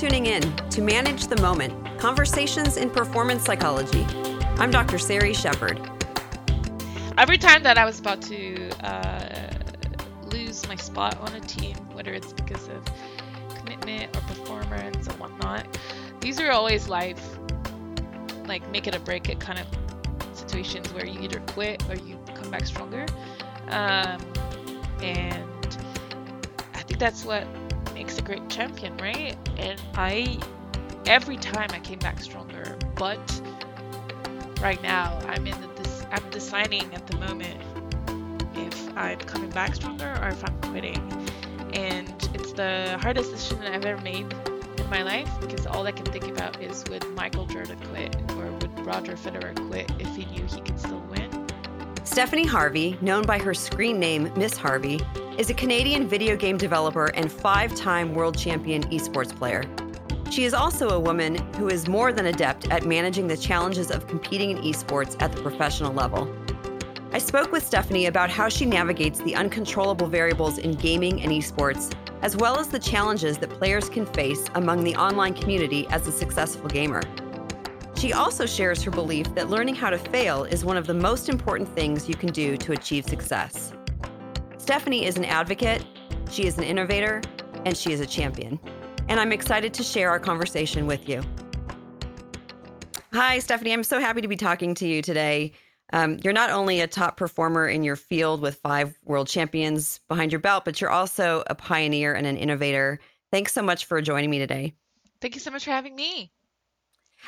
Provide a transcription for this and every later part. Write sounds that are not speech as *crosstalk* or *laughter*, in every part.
tuning in to Manage the Moment Conversations in Performance Psychology. I'm Dr. Sari Shepphird. Every time that I was about to uh, lose my spot on a team, whether it's because of commitment or performance or whatnot, these are always life, like make it or break it kind of situations where you either quit or you come back stronger. Um, and I think that's what makes a great champion, right? And I, every time I came back stronger, but right now I'm in the, this, I'm deciding at the moment if I'm coming back stronger or if I'm quitting. And it's the hardest decision I've ever made in my life because all I can think about is would Michael Jordan quit or would Roger Federer quit if he knew he could still? Stephanie Harvey, known by her screen name Miss Harvey, is a Canadian video game developer and five time world champion esports player. She is also a woman who is more than adept at managing the challenges of competing in esports at the professional level. I spoke with Stephanie about how she navigates the uncontrollable variables in gaming and esports, as well as the challenges that players can face among the online community as a successful gamer. She also shares her belief that learning how to fail is one of the most important things you can do to achieve success. Stephanie is an advocate, she is an innovator, and she is a champion. And I'm excited to share our conversation with you. Hi, Stephanie. I'm so happy to be talking to you today. Um, you're not only a top performer in your field with five world champions behind your belt, but you're also a pioneer and an innovator. Thanks so much for joining me today. Thank you so much for having me.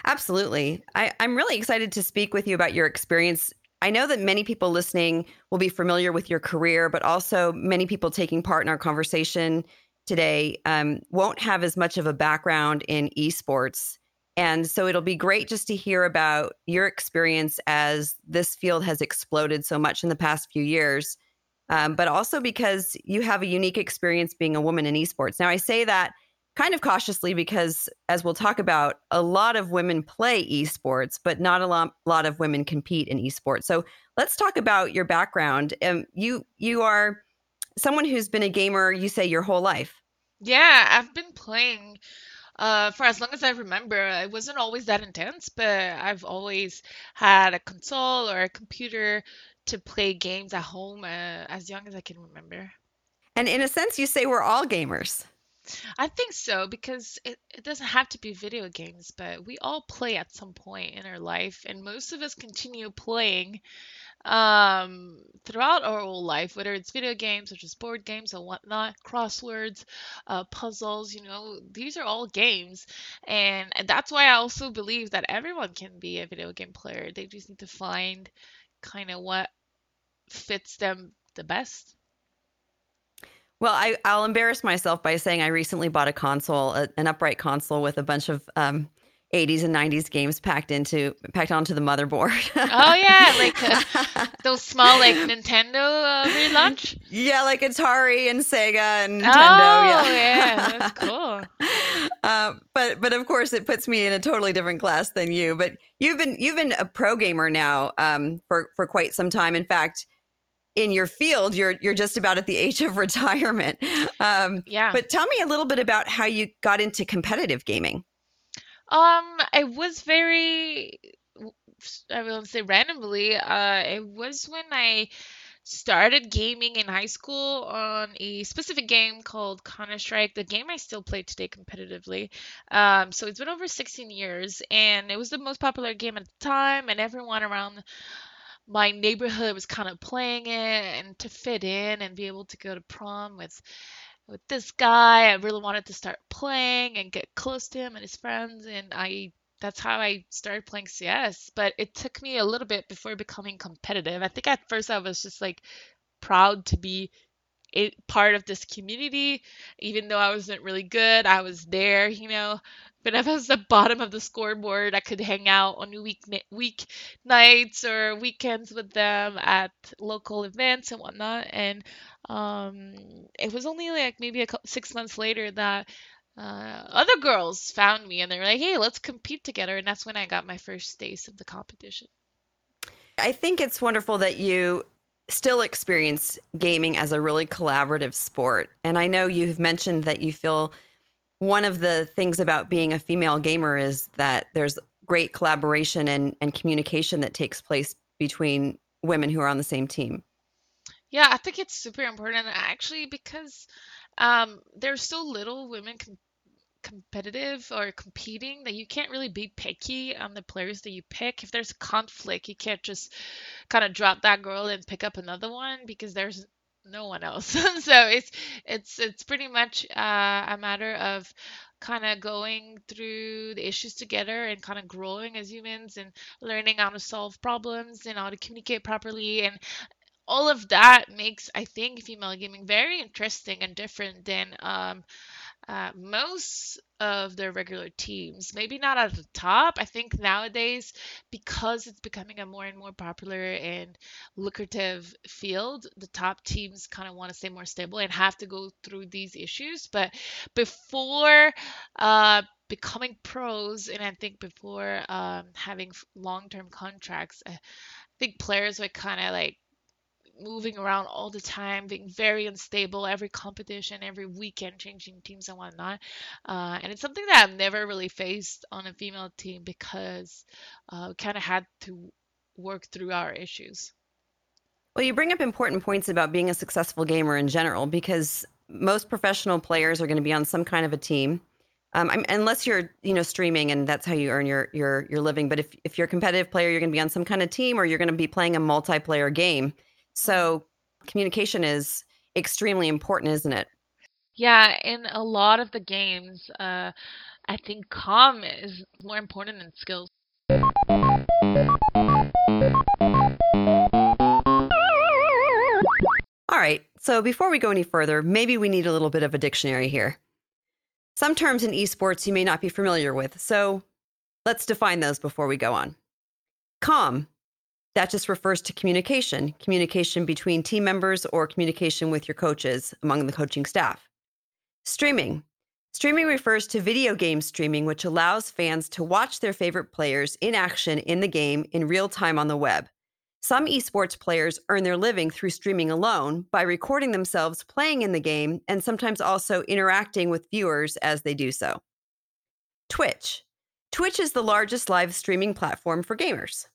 Absolutely. I, I'm really excited to speak with you about your experience. I know that many people listening will be familiar with your career, but also many people taking part in our conversation today um, won't have as much of a background in esports. And so it'll be great just to hear about your experience as this field has exploded so much in the past few years, um, but also because you have a unique experience being a woman in esports. Now, I say that kind of cautiously because, as we'll talk about, a lot of women play esports, but not a lot, lot of women compete in esports. So let's talk about your background. Um, you you are someone who's been a gamer. You say your whole life. Yeah, I've been playing uh, for as long as I remember. It wasn't always that intense, but I've always had a console or a computer to play games at home uh, as young as I can remember. And in a sense, you say we're all gamers. I think so because it, it doesn't have to be video games, but we all play at some point in our life, and most of us continue playing um, throughout our whole life, whether it's video games or just board games and whatnot, crosswords, uh, puzzles, you know, these are all games. And that's why I also believe that everyone can be a video game player. They just need to find kind of what fits them the best. Well, I, will embarrass myself by saying I recently bought a console, a, an upright console with a bunch of um, 80s and 90s games packed into packed onto the motherboard. oh yeah, *laughs* like uh, those small like Nintendo uh, relaunch. Yeah, like Atari and Sega and Nintendo. Oh yeah, yeah *laughs* that's cool. Uh, but but of course, it puts me in a totally different class than you. But you've been you've been a pro gamer now um, for for quite some time. In fact, in your field, you're you're just about at the age of retirement. Um, yeah. But tell me a little bit about how you got into competitive gaming. Um, I was very, I will say randomly. Uh, it was when I started gaming in high school on a specific game called Counter Strike, the game I still play today competitively. Um, so it's been over 16 years, and it was the most popular game at the time, and everyone around my neighborhood was kind of playing it and to fit in and be able to go to prom with with this guy i really wanted to start playing and get close to him and his friends and i that's how i started playing cs but it took me a little bit before becoming competitive. I think at first i was just like proud to be a part of this community even though i wasn't really good i was there you know but if I was the bottom of the scoreboard, I could hang out on week week nights or weekends with them at local events and whatnot. And um, it was only like maybe a couple, six months later that uh, other girls found me and they were like, "Hey, let's compete together." And that's when I got my first taste of the competition. I think it's wonderful that you still experience gaming as a really collaborative sport. And I know you've mentioned that you feel one of the things about being a female gamer is that there's great collaboration and, and communication that takes place between women who are on the same team. Yeah, I think it's super important actually because um, there's so little women com- competitive or competing that you can't really be picky on the players that you pick. If there's conflict, you can't just kind of drop that girl and pick up another one because there's no one else. *laughs* so it's it's it's pretty much uh, a matter of kind of going through the issues together and kind of growing as humans and learning how to solve problems and how to communicate properly and all of that makes i think female gaming very interesting and different than um, uh, most of their regular teams. Maybe not at the top. I think nowadays, because it's becoming a more and more popular and lucrative field, the top teams kind of want to stay more stable and have to go through these issues. But before uh, becoming pros, and I think before um, having long term contracts, I think players would kind of like moving around all the time, being very unstable every competition, every weekend, changing teams and whatnot. Uh, and it's something that I've never really faced on a female team because uh, we kind of had to work through our issues. Well, you bring up important points about being a successful gamer in general because most professional players are going to be on some kind of a team. Um, unless you're, you know, streaming and that's how you earn your your your living. But if if you're a competitive player, you're going to be on some kind of team, or you're going to be playing a multiplayer game. So communication is extremely important, isn't it? Yeah, in a lot of the games, uh, I think comm is more important than skills. All right, so before we go any further, maybe we need a little bit of a dictionary here. Some terms in esports you may not be familiar with, so let's define those before we go on. Comm that just refers to communication, communication between team members or communication with your coaches among the coaching staff. Streaming. Streaming refers to video game streaming, which allows fans to watch their favorite players in action in the game in real time on the web. Some esports players earn their living through streaming alone by recording themselves playing in the game and sometimes also interacting with viewers as they do so. Twitch. Twitch is the largest live streaming platform for gamers.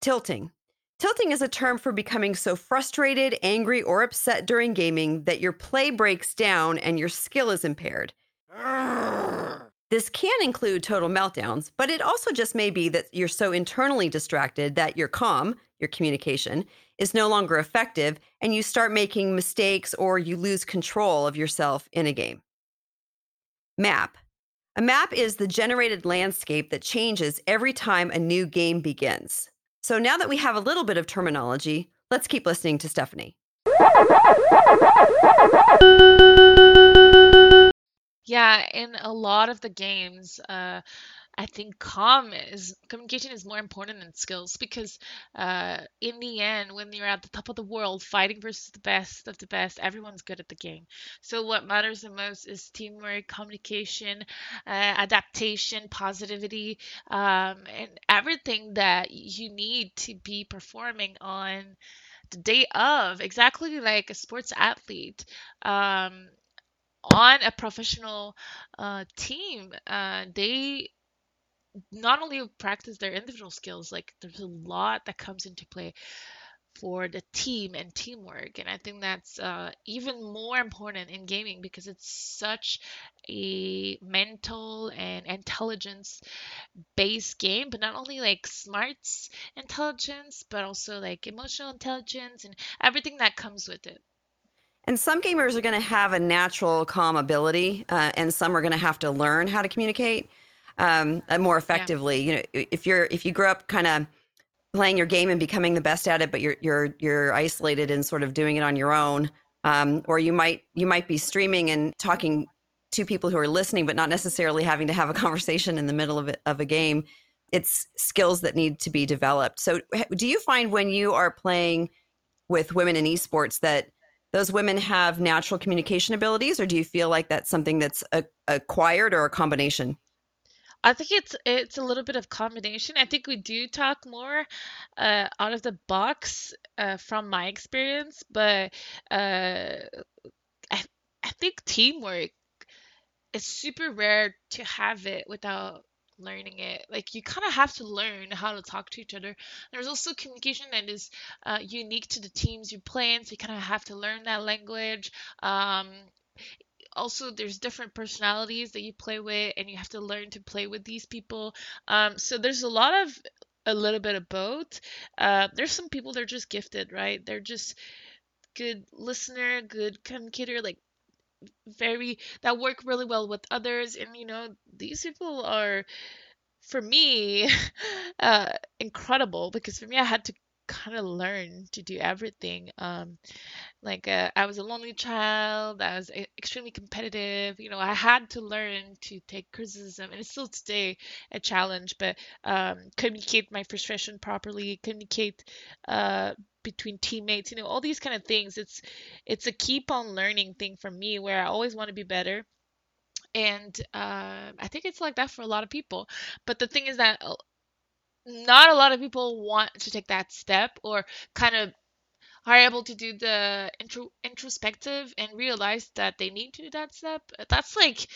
Tilting. Tilting is a term for becoming so frustrated, angry, or upset during gaming that your play breaks down and your skill is impaired. This can include total meltdowns, but it also just may be that you're so internally distracted that your comm, your communication, is no longer effective and you start making mistakes or you lose control of yourself in a game. Map. A map is the generated landscape that changes every time a new game begins. So now that we have a little bit of terminology, let's keep listening to Stephanie. Yeah, in a lot of the games, uh, I think comm is communication is more important than skills because uh, in the end, when you're at the top of the world fighting versus the best of the best, everyone's good at the game. So what matters the most is teamwork, communication, uh, adaptation, positivity, um, and everything that you need to be performing on the day of, exactly like a sports athlete. Um, on a professional uh, team, uh, they not only practice their individual skills, like there's a lot that comes into play for the team and teamwork. And I think that's uh, even more important in gaming because it's such a mental and intelligence based game, but not only like smarts intelligence, but also like emotional intelligence and everything that comes with it. And some gamers are going to have a natural comm ability, uh, and some are going to have to learn how to communicate um, uh, more effectively. Yeah. You know, if you're if you grow up kind of playing your game and becoming the best at it, but you're you're you're isolated and sort of doing it on your own, um, or you might you might be streaming and talking to people who are listening, but not necessarily having to have a *laughs* conversation in the middle of it, of a game. It's skills that need to be developed. So, do you find when you are playing with women in esports that those women have natural communication abilities, or do you feel like that's something that's a, acquired or a combination? I think it's it's a little bit of combination. I think we do talk more uh, out of the box uh, from my experience, but uh, I I think teamwork is super rare to have it without learning it. Like you kind of have to learn how to talk to each other. There's also communication that is uh, unique to the teams you play in, so you kind of have to learn that language. Um, also, there's different personalities that you play with, and you have to learn to play with these people. Um, so there's a lot of a little bit of both. Uh, there's some people they're just gifted, right? They're just good listener, good communicator, like very that work really well with others and you know these people are for me *laughs* uh incredible because for me I had to kind of learn to do everything um like uh, I was a lonely child I was extremely competitive you know I had to learn to take criticism and it's still today a challenge but um communicate my frustration properly communicate uh between teammates you know all these kind of things. It's it's a keep on learning thing for me where I always want to be better and uh, I think it's like that for a lot of people. But the thing is that uh, not a lot of people want to take that step or kind of are able to do the intro introspective and realize that they need to do that step. That's like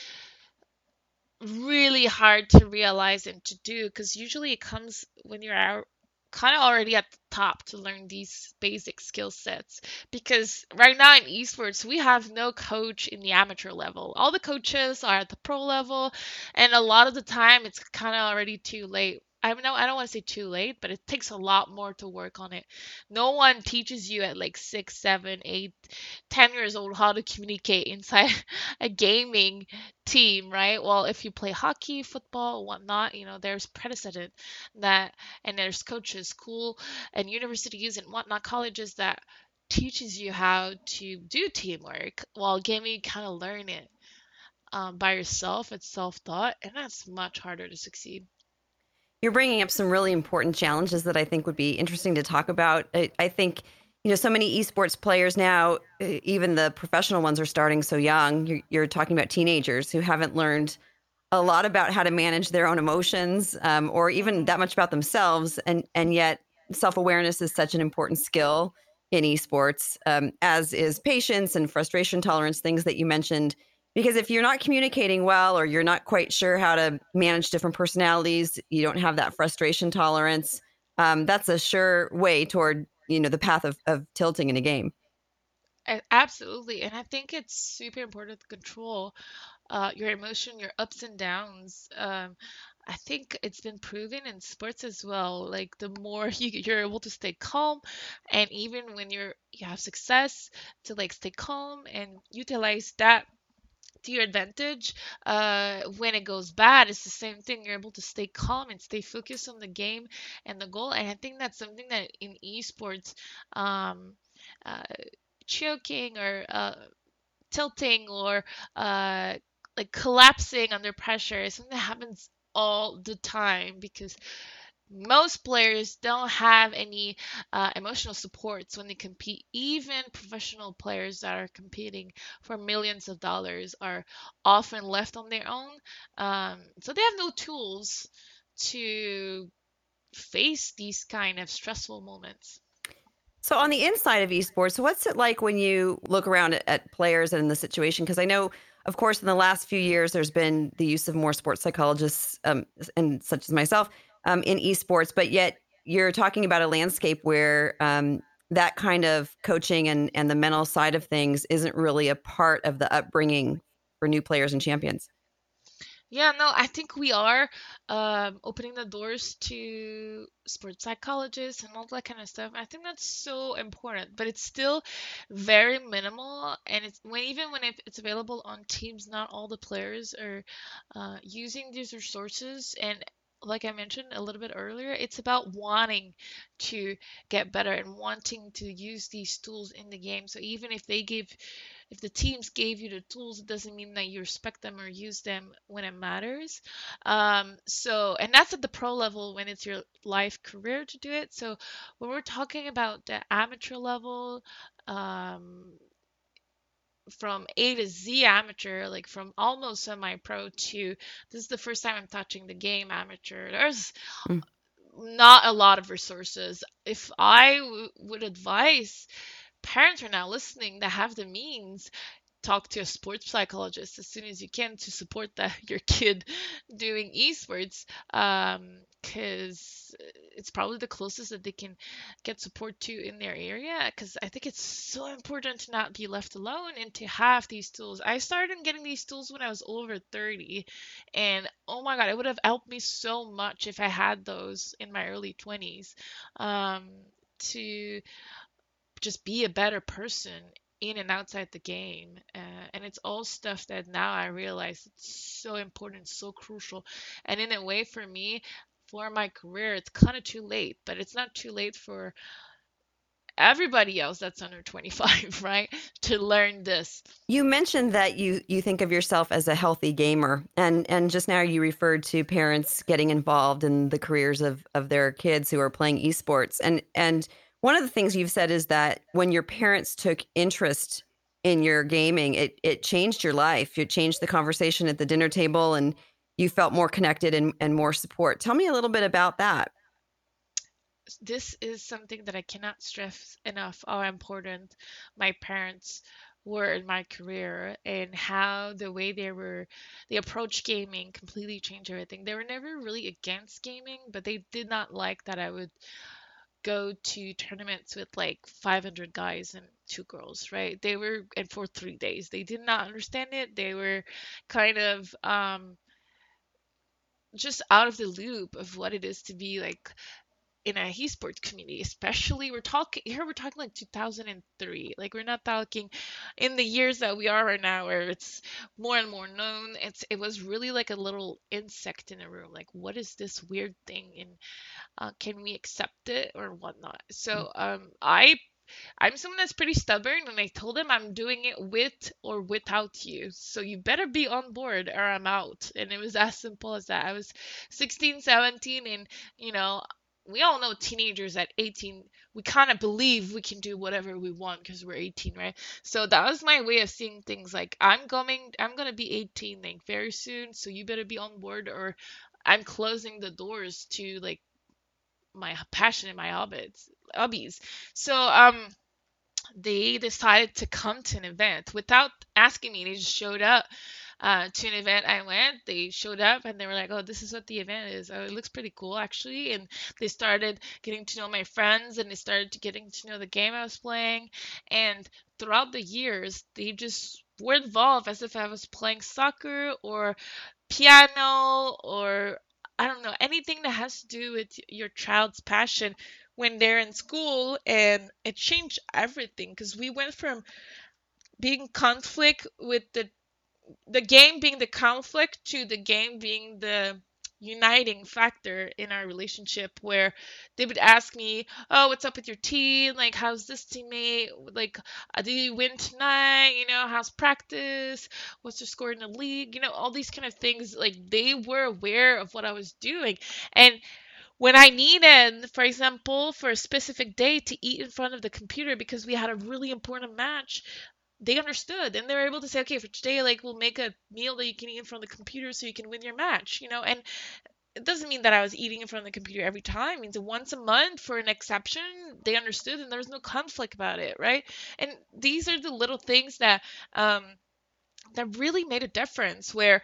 really hard to realize and to do because usually it comes when you're out kind of already at the top to learn these basic skill sets. Because right now in esports we have no coach in the amateur level. All the coaches are at the pro level and a lot of the time it's kind of already too late I I don't want to say too late, but it takes a lot more to work on it. No one teaches you at like six, seven, eight, ten years old how to communicate inside *laughs* a gaming team, right? Well, if you play hockey, football, whatnot, you know, there's precedent that, and there's coaches, school and universities and whatnot, colleges that teaches you how to do teamwork. While gaming, you kind of learn it um, by yourself. It's self-taught, and that's much harder to succeed. You're bringing up some really important challenges that I think would be interesting to talk about. I, I think, you know, so many esports players now, even the professional ones, are starting so young. You're, you're talking about teenagers who haven't learned a lot about how to manage their own emotions um, or even that much about themselves. And, and yet, self awareness is such an important skill in esports, um, as is patience and frustration tolerance, things that you mentioned because if you're not communicating well or you're not quite sure how to manage different personalities you don't have that frustration tolerance um, that's a sure way toward you know the path of, of tilting in a game absolutely and i think it's super important to control uh, your emotion your ups and downs um, I think it's been proven in sports as well. Like the more *laughs* you, you're able to stay calm, and even when you're you have success, to like stay calm and utilize that to your advantage. Uh, when it goes bad, it's the same thing. You're able to stay calm and stay focused on the game and the goal. And I think that's something that in esports, um, uh, choking or uh, tilting or uh, like collapsing under pressure is something that happens all the time because most players don't have any uh, emotional supports when they compete. Even professional players that are competing for millions of dollars are often left on their own. Um, so they have no tools to face these kind of stressful moments. So on the inside of esports, what's it like when you look around at, players and the situation? Because I know, of course, in the last few years, there's been the use of more sports psychologists um, and such as myself um, in esports, but yet you're talking about a landscape where um, that kind of coaching and and the mental side of things isn't really a part of the upbringing for new players and champions. Yeah, no, I think we are um, opening the doors to sports psychologists and all that kind of stuff. I think that's so important, but it's still very minimal. And it's when even when it's available on teams, not all the players are uh, using these resources. And like I mentioned a little bit earlier, it's about wanting to get better and wanting to use these tools in the game. So even if they give, if the teams gave you the tools, it doesn't mean that you respect them or use them when it matters. Um, so, and that's at the pro level when it's your life career to do it. So when we're talking about the amateur level, um, from A to Z amateur, like from almost semi pro to this is the first time I'm touching the game amateur. There's mm. not a lot of resources. If I w- would advise parents are now listening that have the means, talk to a sports psychologist as soon as you can to support that *laughs* your kid doing esports because um, it's probably the closest that they can get support to in their area because i think it's so important to not be left alone and to have these tools. I started getting these tools when i was over 30 and oh my god it would have helped me so much if i had those in my early 20s um, to just be a better person in and outside the game. Uh, and it's all stuff that now I realize it's so important, so crucial. And in a way, for me, for my career, it's kind of too late, but it's not too late for everybody else that's under *laughs* 25 right to learn this you mentioned that you you think of yourself as a healthy gamer and and just now you referred to parents getting involved in the careers of of their kids who are playing esports and and one of the things you've said is that when your parents took interest in your gaming, it it changed your life. It changed the conversation at the dinner table and you felt more connected and, and more support. Tell me a little bit about that. This is something that I cannot stress enough how important my parents were in my career and how the way they were they approached gaming completely changed everything. They were never really against gaming, but they did not like that I would go to tournaments with like 500 guys and two girls, right? They were, and for three days, they did not understand it. They were kind of um, just out of the loop of what it is to be like in a esports community, especially we're talking here, we're talking like 2003. Like we're not talking in the years that we are right now, where it's more and more known. It's it was really like a little insect in a room. Like what is this weird thing, and uh, can we accept it or whatnot? So mm. um, I I'm someone that's pretty stubborn, and I told him I'm doing it with or without you. So you better be on board or I'm out. And it was as simple as that. I was 16, 17, and you know, we all know teenagers at 18 we kind of believe we can do whatever we want because we're 18 right? So that was my way of seeing things like i'm coming i'm gonna be 18 like very soon so you better be on board or i'm closing the doors to like my passion and my hobbies hobbies. So um they decided to come to an event. Without asking me they just showed up uh, to an event I went. They showed up and they were like, "Oh, this is what the event is. Oh, it looks pretty cool actually." And they started getting to know my friends and they started getting to know the game I was playing. And throughout the years, they just were involved as if I was playing soccer or piano or I don't know anything that has to do with your child's passion when they're in school and it changed everything because we went from being conflict with the the game being the conflict to the game being the uniting factor in our relationship where they would ask me oh what's up with your team like how's this teammate? Like uh, do you win tonight? You know how's practice? What's your score in the league? You know all these kind of things like they were aware of what i was doing. And when I needed, for example, for a specific day to eat in front of the computer because we had a really important match, they understood and they were able to say, okay, for today, like we'll make a meal that you can eat in front of the computer so you can win your match, you know, and it doesn't mean that I was eating in front of the computer every time. It means once a month for an exception, they understood and there was no conflict about it, right? And these are the little things that um that really made a difference where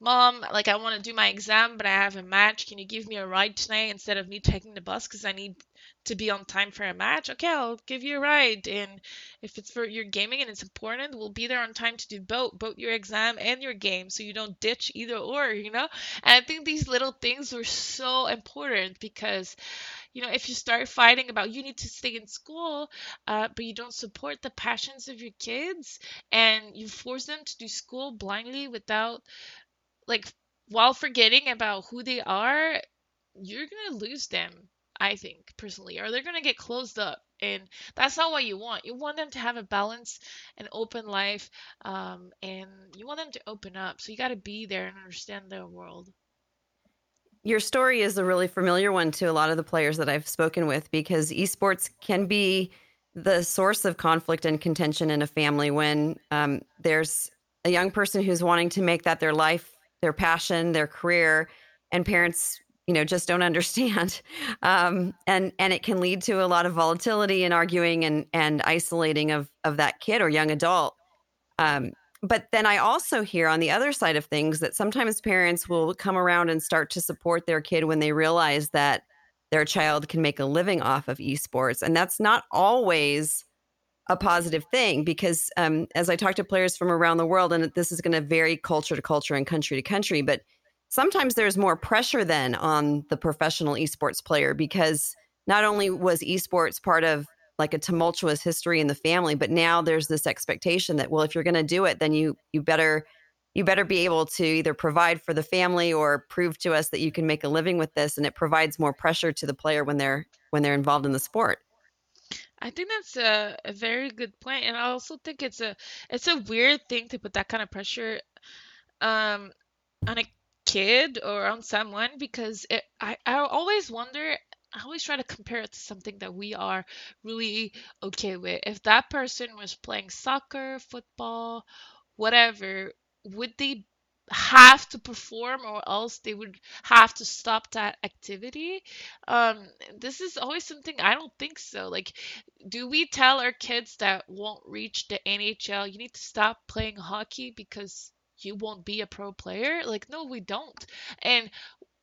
mom like i want to do my exam but i have a match can you give me a ride tonight instead of me taking the bus because i need to be on time for a match? Okay i'll give you a ride. And if it's for your gaming and it's important we'll be there on time to do both both your exam and your game so you don't ditch either or you know? And i think these little things were so important because you know if you start fighting about you need to stay in school uh, but you don't support the passions of your kids and you force them to do school blindly without like while forgetting about who they are, you're gonna lose them. I think personally, or they're gonna get closed up, and that's not what you want. You want them to have a balance, an open life, um, and you want them to open up. So you got to be there and understand their world. Your story is a really familiar one to a lot of the players that I've spoken with because esports can be the source of conflict and contention in a family when um, there's a young person who's wanting to make that their life their passion, their career, and parents, you know, just don't *laughs* understand. Um, and and it can lead to a lot of volatility and arguing and and isolating of of that kid or young adult. Um, but then I also hear on the other side of things that sometimes parents will come around and start to support their kid when they realize that their child can make a living off of esports. And that's not always a positive thing because um, as I talk to players from around the world, and this is going to vary culture to culture and country to country, but sometimes there's more pressure then on the professional esports player because not only was esports part of like a tumultuous history in the family but now there's this expectation that well if you're going to do it then you you better you better be able to either provide for the family or prove to us that you can make a living with this and it provides more pressure to the player when they're when they're involved in the sport. I think that's a, a very good point, and I also think it's a it's a weird thing to put that kind of pressure um on a kid or on someone because it, I I always wonder I always try to compare it to something that we are really okay with. If that person was playing soccer, football, whatever, would they have to perform or else they would have to stop that activity? Um, this is always something I don't think so. Like, do we tell our kids that won't reach the NHL, you need to stop playing hockey because you won't be a pro player? Like, no, we don't. And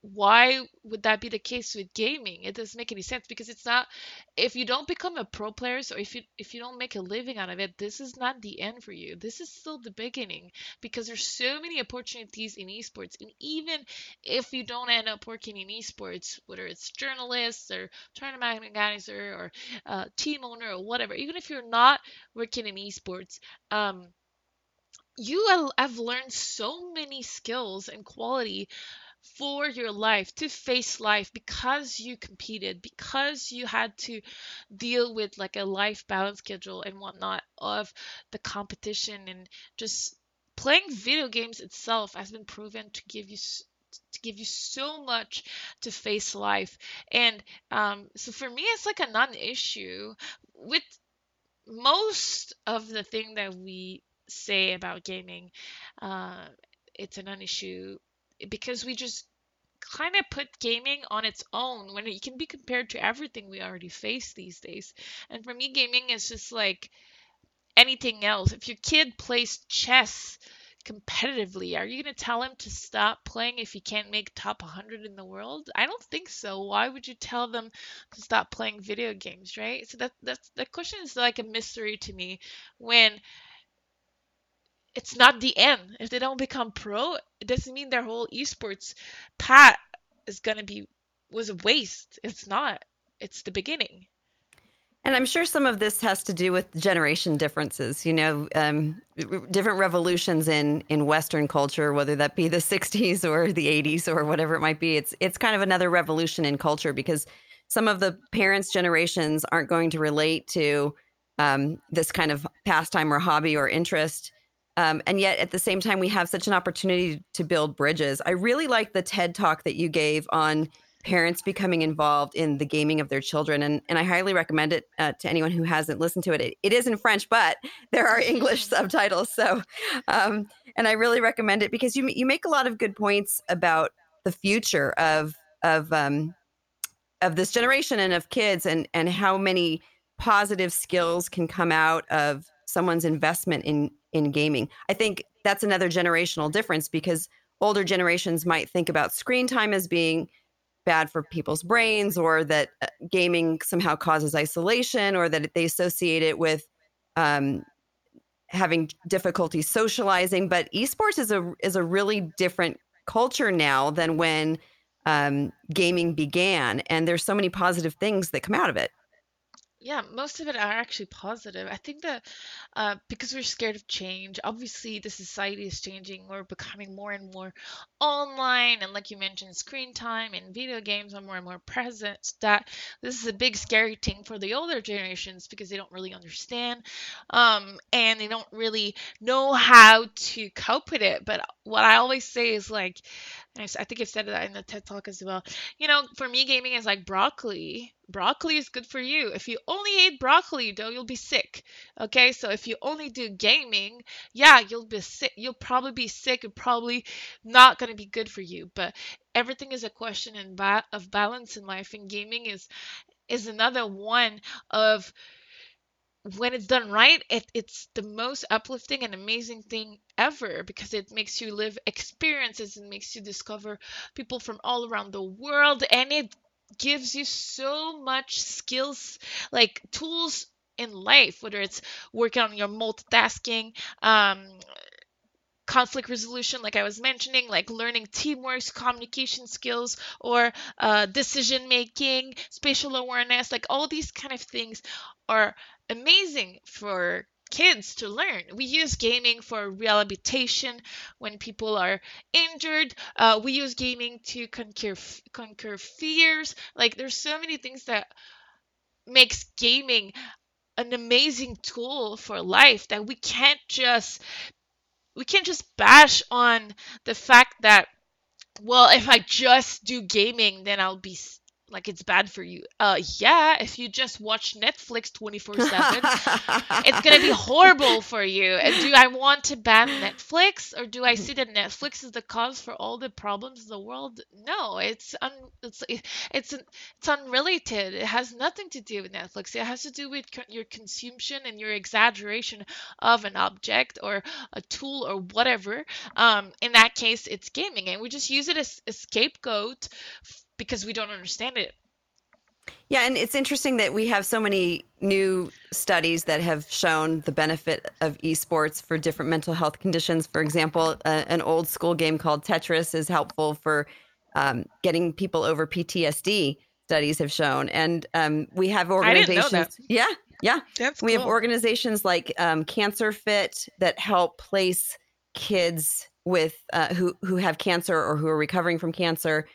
why would that be the case with gaming? It doesn't make any sense because it's not if you don't become a pro player, so if you if you don't make a living out of it, this is not the end for you. This is still the beginning because there's so many opportunities in esports. And even if you don't end up working in esports, whether it's journalist or tournament organizer or uh, team owner or whatever, even if you're not working in esports, um, you have learned so many skills and quality for your life to face life because you competed because you had to deal with like a life balance schedule and whatnot of the competition and just playing video games itself has been proven to give you to give you so much to face life. And um, so for me it's like a non-issue. With most of the thing that we say about gaming uh, it's a non-issue because we just kind of put gaming on its own when it can be compared to everything we already face these days. And for me, gaming is just like anything else. If your kid plays chess competitively, are you going to tell him to stop playing if he can't make top 100 in the world? I don't think so. Why would you tell them to stop playing video games, right? So that that's that question is like a mystery to me when it's not the end. If they don't become pro, it doesn't mean their whole esports path is gonna be was a waste. It's not. It's the beginning. And I'm sure some of this has to do with generation differences. You know, um, different revolutions in in Western culture, whether that be the '60s or the '80s or whatever it might be. It's it's kind of another revolution in culture because some of the parents' generations aren't going to relate to um, this kind of pastime or hobby or interest um, and yet at the same time, we have such an opportunity to build bridges. I really like the TED talk that you gave on parents becoming involved in the gaming of their children. And, and I highly recommend it uh, to anyone who hasn't listened to it. it. It is in French, but there are English *laughs* subtitles. So, um, and I really recommend it because you, you make a lot of good points about the future of, of, um, of this generation and of kids and, and how many positive skills can come out of someone's investment in in gaming. I think that's another generational difference because older generations might think about screen time as being bad for people's brains or that uh, gaming somehow causes isolation or that they associate it with um, having difficulty socializing but esports is a is a really different culture now than when um, gaming began and there's so many positive things that come out of it yeah, most of it are actually positive. I think that uh, because we're scared of change, obviously the society is changing. We're becoming more and more online, and like you mentioned, screen time and video games are more and more present. That this is a big scary thing for the older generations because they don't really understand, um, and they don't really know how to cope with it. But what I always say is like, I think I've said that in the TED Talk as well. You know, for me, gaming is like broccoli. Broccoli is good for you. If you only eat broccoli, though, you'll be sick. Okay, so if you only do gaming, yeah, you'll be sick. You'll probably be sick and probably not gonna be good for you. But everything is a question in ba- of balance in life, and gaming is is another one of when it's done right, it, it's the most uplifting and amazing thing ever because it makes you live experiences and makes you discover people from all around the world and it gives you so much skills like tools in life whether it's working on your multitasking um, conflict resolution, like I was mentioning, like learning teamwork, communication skills, or uh, decision making, spatial awareness, like all these kind of things are amazing for kids to learn. We use gaming for rehabilitation when people are injured. Uh, we use gaming to conquer conquer fears. Like there's so many things that makes gaming an amazing tool for life that we can't just we can't just bash on the fact that well if i just do gaming then i'll be like it's bad for you. Uh yeah, if you just watch Netflix 24/7, it's going to be *laughs* horrible for you. And do I want to ban Netflix or do I see that Netflix is the cause for all the problems in the world? No, it's un it's it's it's unrelated. It has nothing to do with Netflix. It has to do with co- your consumption and your exaggeration of an object or a tool or whatever. Um in that case, it's gaming and we just use it as a scapegoat because we don't understand it. Yeah, and it's interesting that we have so many new studies that have shown the benefit of esports for different mental health conditions. For example, uh, an old school game called Tetris is helpful for um, getting people over PTSD. Studies have shown, and um, we have organizations. Yeah, yeah, That's we cool. have organizations like um, Cancer Fit that help place kids with uh, who who have cancer or who are recovering from cancer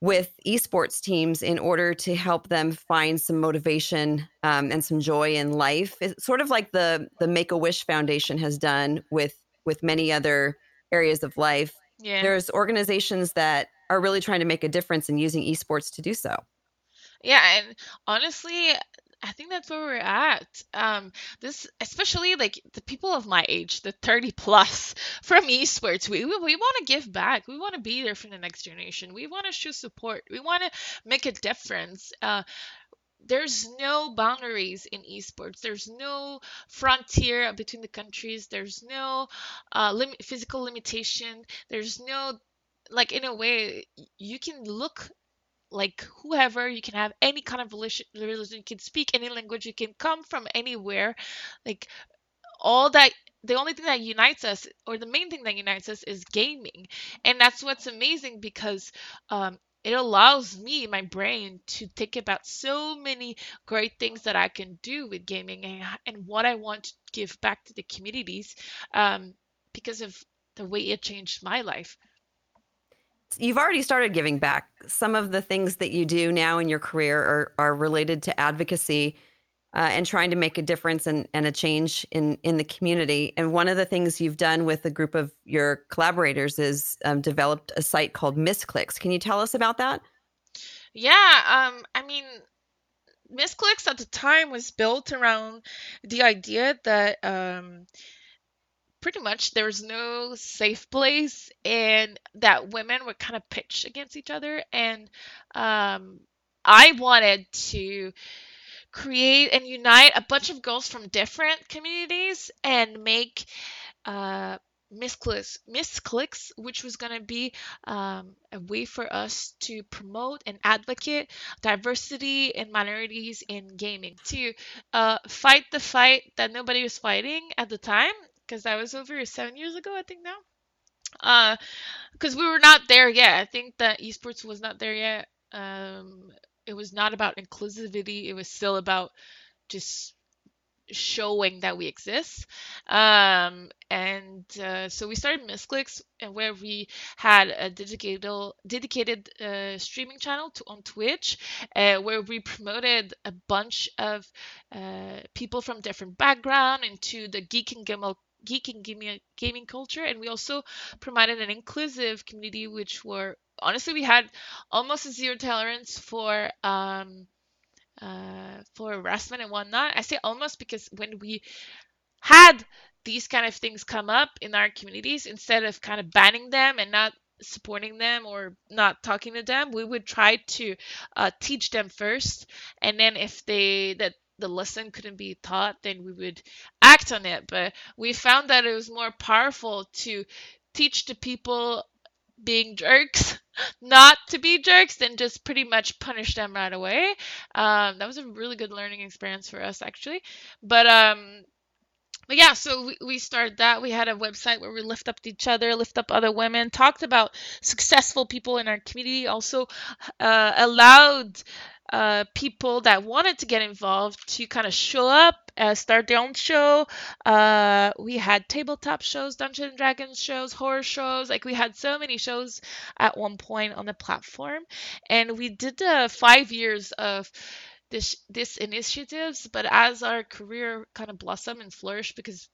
with esports teams in order to help them find some motivation um, and some joy in life. It's sort of like the the Make a Wish Foundation has done with with many other areas of life. Yeah. There's organizations that are really trying to make a difference in using esports to do so. Yeah, and honestly, I think that's where we're at. Um, this, especially like the people of my age, the 30 plus *laughs* from esports, we, we, we want to give back. We want to be there for the next generation. We want to show support. We want to make a difference. Uh, there's no boundaries in esports. There's no frontier between the countries. There's no uh, lim- physical limitation. There's no like in a way you can look like whoever you can have any kind of religion, you can speak any language you can come from anywhere like all that the only thing that unites us or the main thing that unites us is gaming. And that's what's amazing because um, it allows me my brain to think about so many great things that i can do with gaming and, and what i want to give back to the communities um, because of the way it changed my life You've already started giving back. Some of the things that you do now in your career are, are related to advocacy uh, and trying to make a difference and, and a change in, in the community. And one of the things you've done with a group of your collaborators is um, developed a site called Misscliks. Can you tell us about that? Yeah, um, I mean, Misscliks at the time was built around the idea that um, pretty much there was no safe place and that women would kind of pitch against each other. And um, I wanted to create and unite a bunch of girls from different communities and make uh, misscliks, misscliks, which was going to be um, a way for us to promote and advocate diversity and minorities in gaming, to uh, fight the fight that nobody was fighting at the time, because that was over seven years ago, I think now. Uh, because we were not there yet. I think that esports was not there yet. Um, it was not about inclusivity. It was still about just showing that we exist. Um, and uh, so we started Misscliks, and where we had a dedicated dedicated uh, streaming channel to, on Twitch, uh, where we promoted a bunch of uh, people from different background into the geek and gaming geek and gaming, culture and we also provided an inclusive community which were honestly we had almost zero tolerance for um, uh, for harassment and whatnot. I say almost because when we had these kind of things come up in our communities, instead of kind of banning them and not supporting them or not talking to them, we would try to uh, teach them first, and then if they that the lesson couldn't be taught, then we would act on it. But we found that it was more powerful to teach the people being jerks *laughs* not to be jerks than just pretty much punish them right away. Um, that was a really good learning experience for us actually. But um, but yeah, so we, we started that. We had a website where we lift up each other, lift up other women, talked about successful people in our community, also uh, allowed uh, people that wanted to get involved to kind of show up, uh, start their own show. Uh, we had tabletop shows, Dungeons and Dragons shows, horror shows. Like we had so many shows at one point on the platform, and we did uh, five years of this this initiatives. But as our career kind of blossomed and flourished, because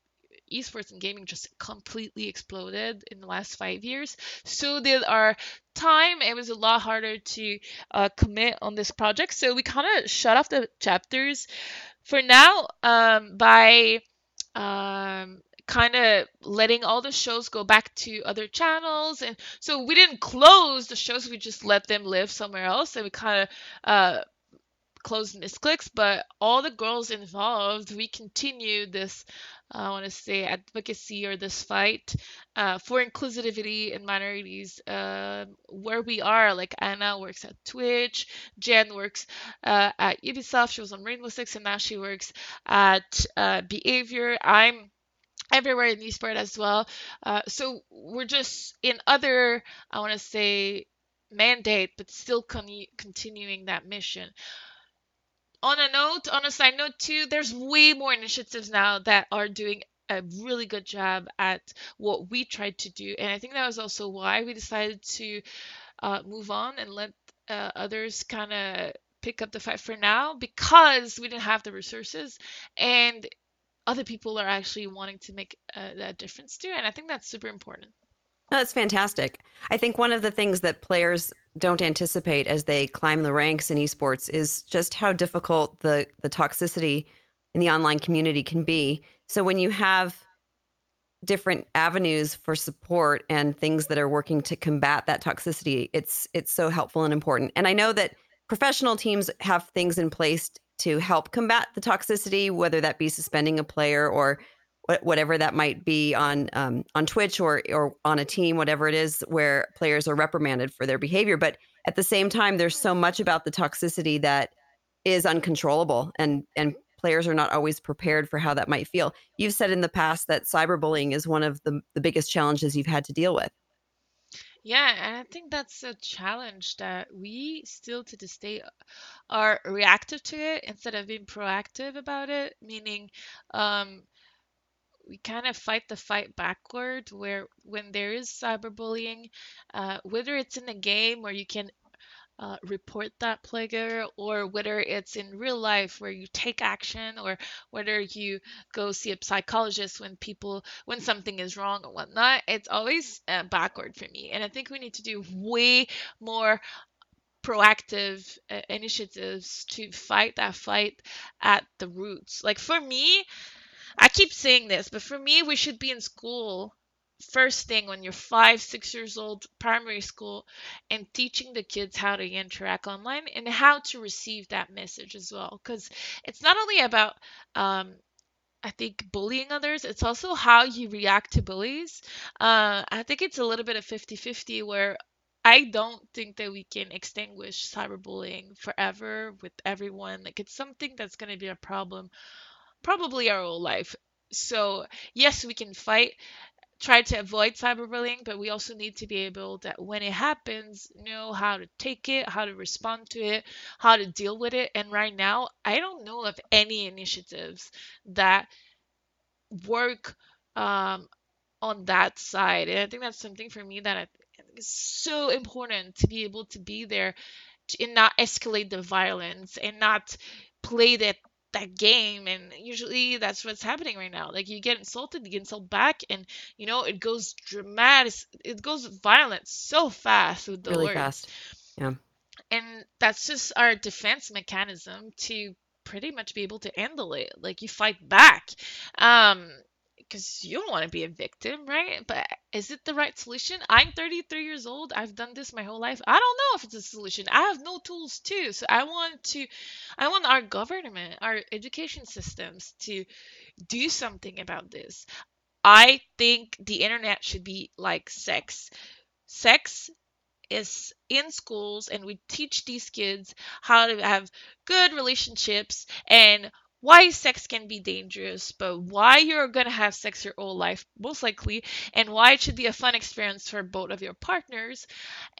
esports and gaming just completely exploded in the last five years. So did our time. It was a lot harder to uh, commit on this project. So we kind of shut off the chapters for now um, by um, kind of letting all the shows go back to other channels and so we didn't close the shows we just let them live somewhere else and we kind of uh, closed misscliks but all the girls involved we continue this I want to say advocacy or this fight uh, for inclusivity and minorities uh, where we are. Like Anna works at Twitch, Jen works uh, at Ubisoft. She was on Rainbow Six, and now she works at uh, Behaviour. I'm everywhere in esport as well. Uh, so we're just in other, I want to say, mandate, but still con- continuing that mission on a note, on a side note too, there's way more initiatives now that are doing a really good job at what we tried to do, and I think that was also why we decided to uh, move on and let uh, others kind of pick up the fight for now because we didn't have the resources and other people are actually wanting to make uh, that difference too, and I think that's super important. That's fantastic. I think one of the things that players don't anticipate as they climb the ranks in esports is just how difficult the the toxicity in the online community can be. So when you have different avenues for support and things that are working to combat that toxicity, it's it's so helpful and important. And I know that professional teams have things in place to help combat the toxicity, whether that be suspending a player or whatever that might be on um, on Twitch or or on a team, whatever it is, where players are reprimanded for their behavior. But at the same time, there's so much about the toxicity that is uncontrollable, and and players are not always prepared for how that might feel. You've said in the past that cyberbullying is one of the the biggest challenges you've had to deal with. Yeah, and I think that's a challenge that we still to this day are reactive to it instead of being proactive about it. Meaning, um, we kind of fight the fight backward where when there is cyberbullying uh, whether it's in a game where you can uh, report that player or whether it's in real life where you take action or whether you go see a psychologist when people when something is wrong or whatnot it's always uh, backward for me. And i think we need to do way more proactive uh, initiatives to fight that fight at the roots. Like for me I keep saying this, but for me, we should be in school first thing when you're five, six years old, primary school, and teaching the kids how to interact online and how to receive that message as well. Because it's not only about, um, I think, bullying others, it's also how you react to bullies. Uh, I think it's a little bit of 50 50 where I don't think that we can extinguish cyberbullying forever with everyone. Like, it's something that's going to be a problem probably our whole life. So, yes, we can fight, try to avoid cyberbullying, but we also need to be able to, when it happens, know how to take it, how to respond to it, how to deal with it. And right now, I don't know of any initiatives that work um, on that side. And I think that's something for me that I is so important to be able to be there and not escalate the violence and not play that that game and usually that's what's happening right now. Like you get insulted you get insulted back and you know it goes dramatic it goes violent so fast with the really words. fast. Yeah. And that's just our defense mechanism to pretty much be able to handle it. Like you fight back. Um because you don't want to be a victim, right? But is it the right solution? I'm 33 years old. I've done this my whole life. I don't know if it's a solution. I have no tools too. So I want to, I want our government, our education systems to do something about this. I think the internet should be like sex. Sex is in schools and we teach these kids how to have good relationships and why sex can be dangerous, but why you're going to have sex your whole life, most likely, and why it should be a fun experience for both of your partners.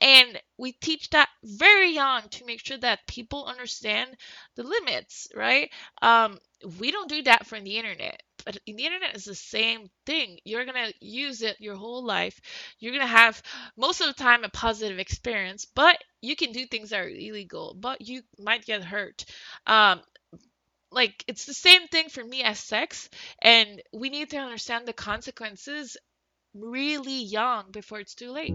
And we teach that very young to make sure that people understand the limits, right? Um, we don't do that from the internet. But the internet is the same thing. You're gonna use it your whole life. You're gonna have most of the time a positive experience, but you can do things that are illegal, but you might get hurt. Um, like it's the same thing for me as sex and we need to understand the consequences really young before it's too late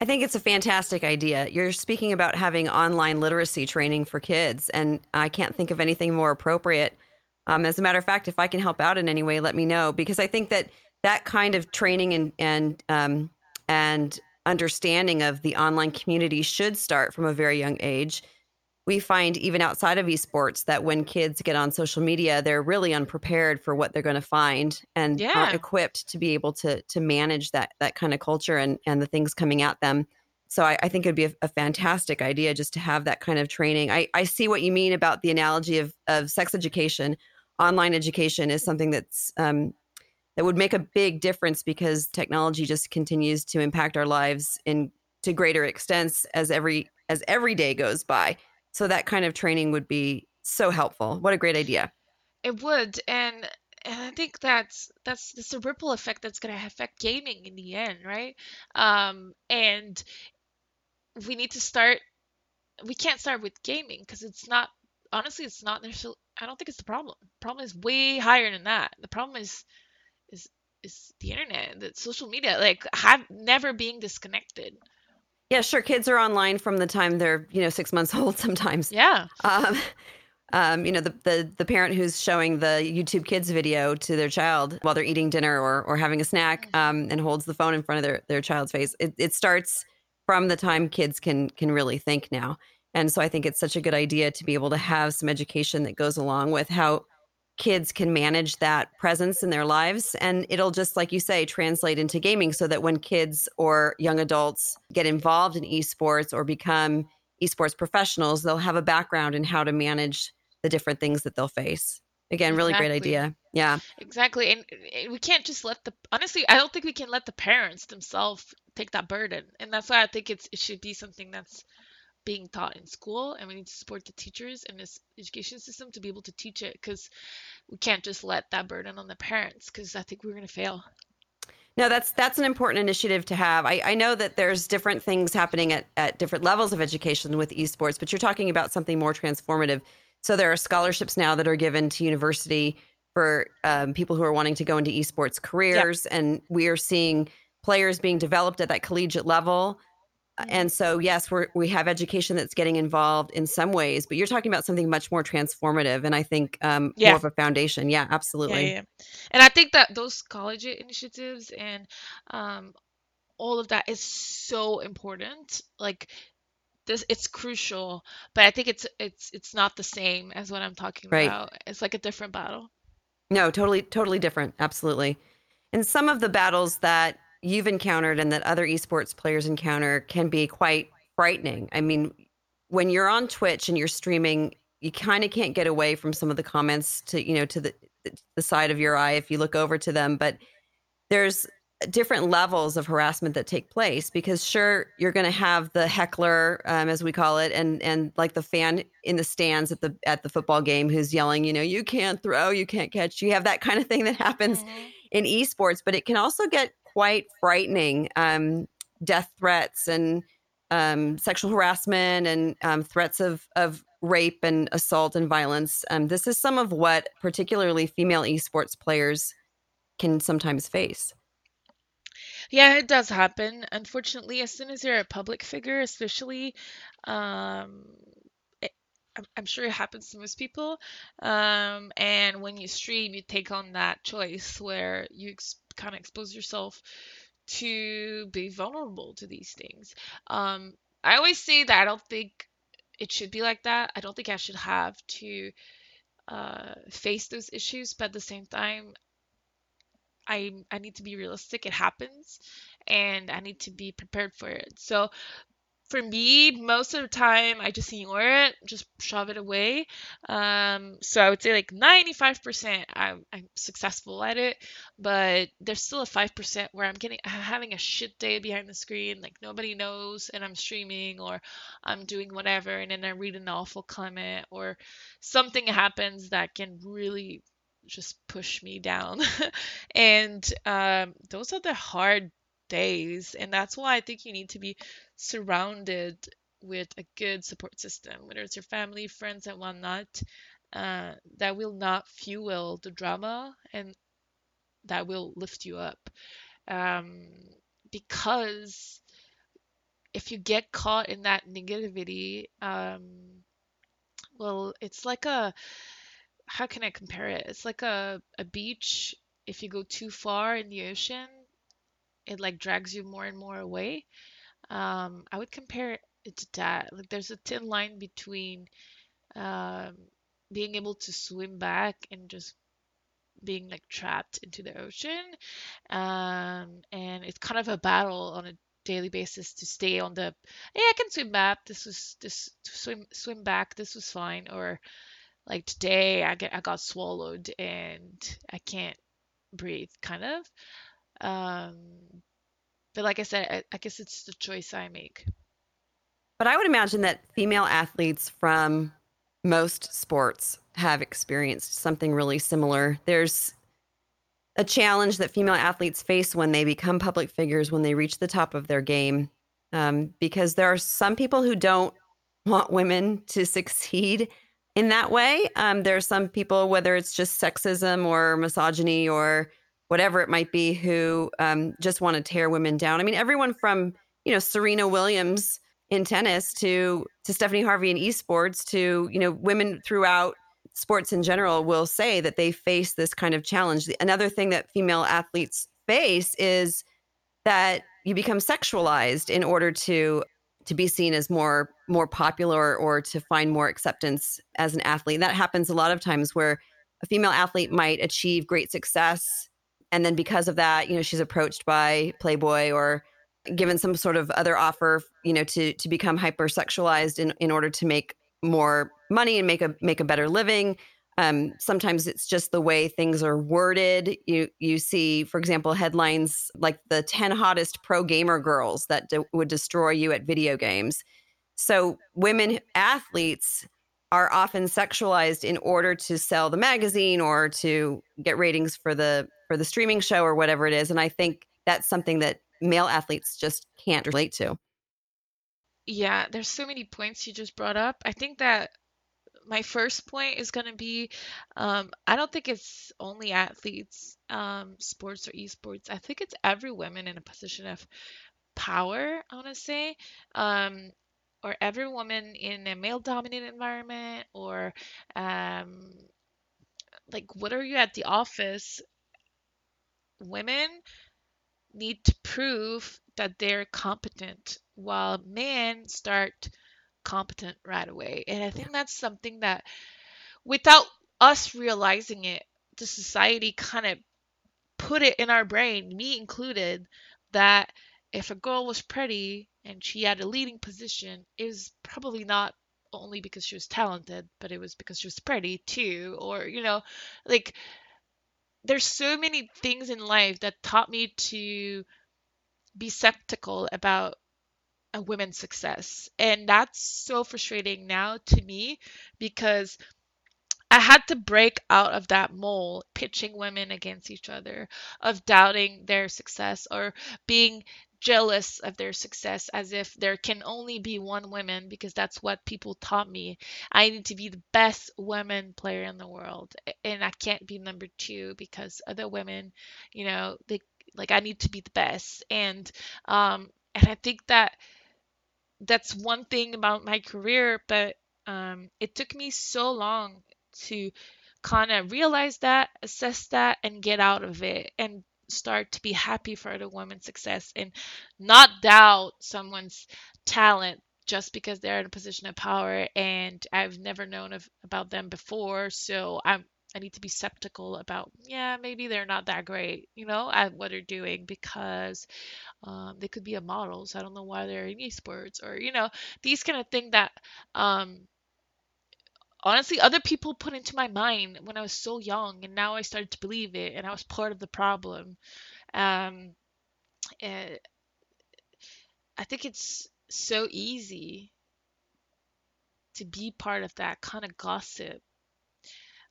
I think it's a fantastic idea. You're speaking about having online literacy training for kids, and I can't think of anything more appropriate. Um, as a matter of fact, if I can help out in any way, let me know because I think that that kind of training and and um, and understanding of the online community should start from a very young age. We find even outside of esports that when kids get on social media, they're really unprepared for what they're going to find and yeah. aren't equipped to be able to to manage that that kind of culture and and the things coming at them. So I, I think it'd be a, a, fantastic idea just to have that kind of training. I, I see what you mean about the analogy of of sex education. Online education is something that's um, that would make a big difference because technology just continues to impact our lives in to greater extents as every as every day goes by. So that kind of training would be so helpful. What a great idea. It would and and I think that's that's that's a ripple effect that's going to affect gaming in the end, right? Um, and we need to start. We can't start with gaming because it's not honestly, it's not. I don't think it's the problem. The problem is way higher than that. The problem is is is the internet, the social media, like have never being disconnected. Yeah, sure. Kids are online from the time they're you know six months *laughs* old. Sometimes. Yeah. Um, um, you know, the, the the parent who's showing the YouTube Kids video to their child while they're eating dinner or or having a snack, mm-hmm. um, and holds the phone in front of their their child's face. It, it starts from the time kids can can really think now, and so I think it's such a good idea to be able to have some education that goes along with how kids can manage that presence in their lives and it'll just like you say translate into gaming so that when kids or young adults get involved in esports or become esports professionals they'll have a background in how to manage the different things that they'll face. Again really exactly. great idea. Yeah. Exactly and eh, we can't just let the honestly i don't think we can let the parents themselves take that burden and that's why i think it's it should be something that's being taught in school and we need to support the teachers and this education system to be able to teach it because we can't just let that burden on the parents because i think we're going to fail no that's that's an important initiative to have I, I know that there's different things happening at, at different levels of education with esports but you're talking about something more transformative so there are scholarships now that are given to university for um, people who are wanting to go into esports careers yep. and we are seeing players being developed at that collegiate level. And so yes we we have education that's getting involved in some ways but you're talking about something much more transformative and i think um, yeah. more of a foundation. Yeah absolutely. yeah, yeah, and i think that those college initiatives and um, all of that is so important like this it's crucial but i think it's it's it's not the same as what i'm talking right. about. It's like a different battle. No totally totally different. Absolutely. And some of the battles that you've encountered and that other esports players encounter can be quite frightening. I mean, when you're on Twitch and you're streaming, you kind of can't get away from some of the comments to, you know, to the the side of your eye if you look over to them, but there's different levels of harassment that take place because sure you're going to have the heckler um, as we call it and and like the fan in the stands at the at the football game who's yelling you know you can't throw you can't catch you have that kind of thing that happens mm-hmm. in esports but it can also get quite frightening um, death threats and um, sexual harassment and um, threats of, of rape and assault and violence. Um, this is some of what particularly female esports players can sometimes face. Yeah, it does happen. Unfortunately, as soon as you're a public figure, especially, um, I'm, sure it happens to most people. Um, and when you stream, you take on that choice where you ex kind of expose yourself to be vulnerable to these things. Um, I always say that I don't think it should be like that. I don't think I should have to uh, face those issues, but at the same time, I I need to be realistic. It happens, and I need to be prepared for it. So for me, most of the time, I just ignore it, just shove it away. Um, so I would say like 95% I'm, I'm successful at it, but there's still a 5% where I'm getting having a shit day behind the screen, like nobody knows, and I'm streaming or I'm doing whatever, and then I read an awful comment or something happens that can really just push me down. *laughs* and um, those are the hard days. And that's why I think you need to be surrounded with a good support system, whether it's your family, friends, and whatnot, uh, that will not fuel the drama and that will lift you up. Um, because if you get caught in that negativity, um, well, it's like a how can I compare it? It's like a, a beach. If you go too far in the ocean, it like drags you more and more away. Um, I would compare it to that. Like there's a thin line between um, being able to swim back and just being like trapped into the ocean. Um, and it's kind of a battle on a daily basis to stay on the yeah I can swim back this was this swim swim back this was fine or like today I get I got swallowed and I can't breathe kind of um but like I said I, I guess it's the choice I make But I would imagine that female athletes from most sports have experienced something really similar. There's a challenge that female athletes face when they become public figures, when they reach the top of their game, um, because there are some people who don't want women to *laughs* succeed in that way. Um, there are some people, whether it's just sexism or misogyny or whatever it might be, who um, just want to tear women down. I mean, everyone from you know Serena Williams in tennis to to Stephanie Harvey in esports to you know women throughout sports in general will say that they face this kind of challenge. Another thing that female athletes face is that you become sexualized in order to to be seen as more more popular or to find more acceptance as an athlete. That happens a lot of times where a female athlete might achieve great success and then because of that, you know, she's approached by Playboy or given some sort of other offer, you know, to to become hypersexualized in in order to make more money and make a make a better living. Um, sometimes it's just the way things are worded. You you see, for example, headlines like the ten hottest pro gamer girls that would destroy you at video games. So women athletes are often sexualized in order to sell the magazine or to get ratings for the for the streaming show or whatever it is. And I think that's something that male athletes just can't relate to. yeah there's so many points you just brought up I think that my first point is going to be um, I don't think it's only athletes, um, sports or esports. I think it's every woman in a position of power, I want to say, um, or every woman in a male dominated environment, or um, like, what are you at the office? Women need to prove that they're competent, while men start competent right away. And I think that's something that without us realizing it, the society kind of put it in our brain, me included, that if a girl was pretty and she had a leading position, it was probably not only because she was talented, but it was because she was pretty too. Or, you know, like there's so many things in life that taught me to be skeptical about a women's success. And that's so frustrating now to me because I had to break out of that mold, pitching women against each other, of doubting their success or being jealous of their success as if there can only be one woman because that's what people taught me. I need to be the best women player in the world and I can't be number 2 because other women, you know, they like I need to be the best. And um and I think that that's one thing about my career, but um it took me so long to kind of realize that, assess that and get out of it and start to be happy for the woman's success and not doubt someone's talent just because they're in a position of power and I've never known of, about them before. So I'm I need to be skeptical about yeah maybe they're not that great you know at what they're doing because um, they could be a model so I don't know why they're in esports or you know these kind of thing that um, honestly other people put into my mind when I was so young and now I started to believe it and I was part of the problem um, and I think it's so easy to be part of that kind of gossip.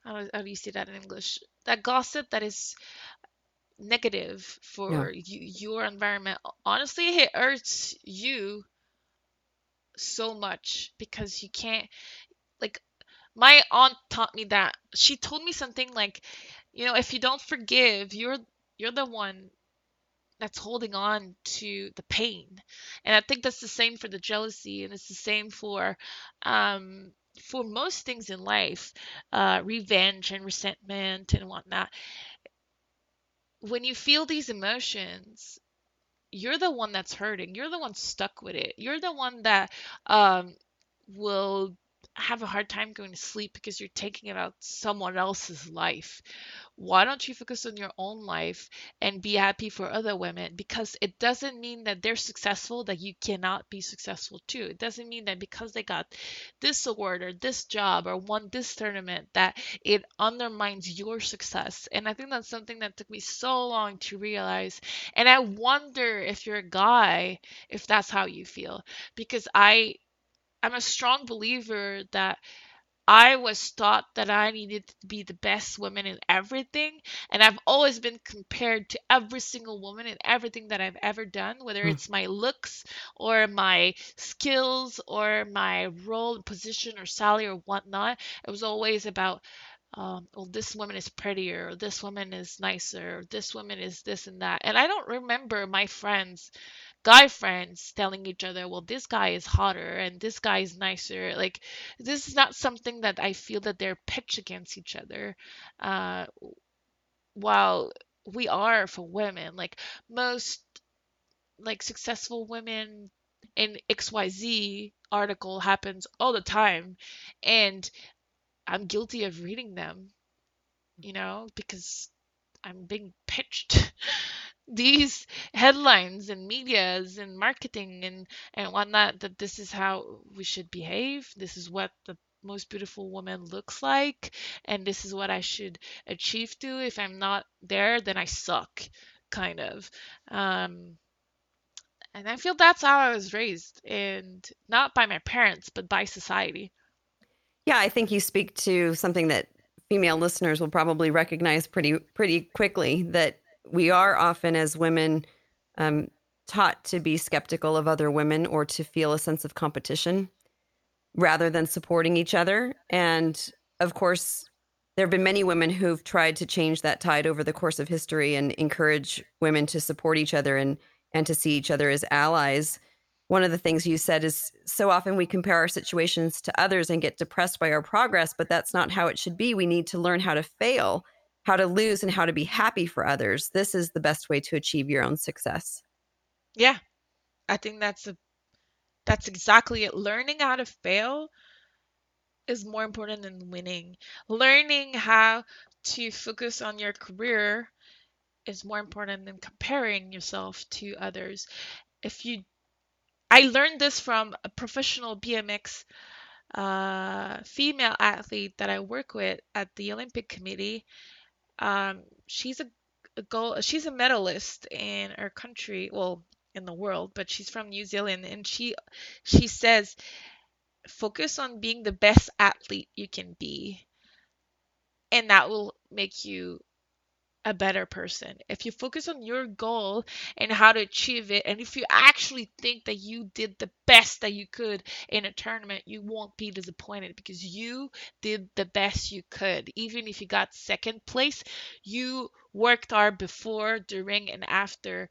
How, how do you say that in English? That gossip that is negative for Yeah. you, your environment. Honestly, it hurts you so much because you can't like my aunt taught me that. She told me something like, you know, if you don't forgive, you're you're the one that's holding on to the pain. And I think that's the same for the jealousy, and it's the same for um, for most things in life, uh, revenge and resentment and whatnot. When you feel these emotions, you're the one that's hurting. You're the one stuck with it. You're the one that um, will have a hard time going to sleep because you're taking about someone else's life. Why don't you focus on your own life and be happy for other women? Because it doesn't mean that they're successful that you cannot be successful too. It doesn't mean that because they got this award or this job or won this tournament that it undermines your success. And i think that's something that took me so long to realize. And i wonder if you're a guy if that's how you feel. Because i i'm a strong believer that I was taught that I needed to be the best woman in everything, and I've always been compared to every single woman in everything that I've ever done, whether Hmm. it's my looks or my skills or my role, position, or salary or whatnot. It was always about, um, well, this woman is prettier, or this woman is nicer, or this woman is this and that. And I don't remember my friends guy friends telling each other, well, this guy is hotter and this guy is nicer. Like, this is not something that I feel that they're pitched against each other. Uh, while we are for women, like most like successful women in XYZ article happens all the time, and I'm guilty of reading them, you know, because I'm being pitched *laughs* these headlines and medias and marketing and and whatnot that this is how we should behave. This is what the most beautiful woman looks like, and this is what I should achieve to. If I'm not there, then I suck, kind of. Um, and I feel that's how I was raised, and not by my parents, but by society. Yeah, I think you speak to something that female listeners will probably recognize pretty pretty quickly that we are often as women um, taught to be skeptical of other women or to feel a sense of competition rather than supporting each other. And of course, there have been many women who've tried to change that tide over the course of history and encourage women to support each other and and to see each other as allies. One of the things you said is so often we compare our situations to others and get depressed by our progress, but that's not how it should be. We need to learn how to fail, how to lose, and how to be happy for others. This is the best way to achieve your own success. Yeah, I think that's a that's exactly it. Learning how to fail is more important than winning. Learning how to focus on your career is more important than comparing yourself to others. If you I learned this from a professional BMX uh, female athlete that I work with at the Olympic Committee. Um, she's a, a gold, she's a medalist in her country, well, in the world, but she's from New Zealand, and she she says focus on being the best athlete you can be, and that will make you a better person. If you focus on your goal and how to achieve it, and if you actually think that you did the best that you could in a tournament, you won't be disappointed because you did the best you could. Even if you got second place, you worked hard before, during, and after.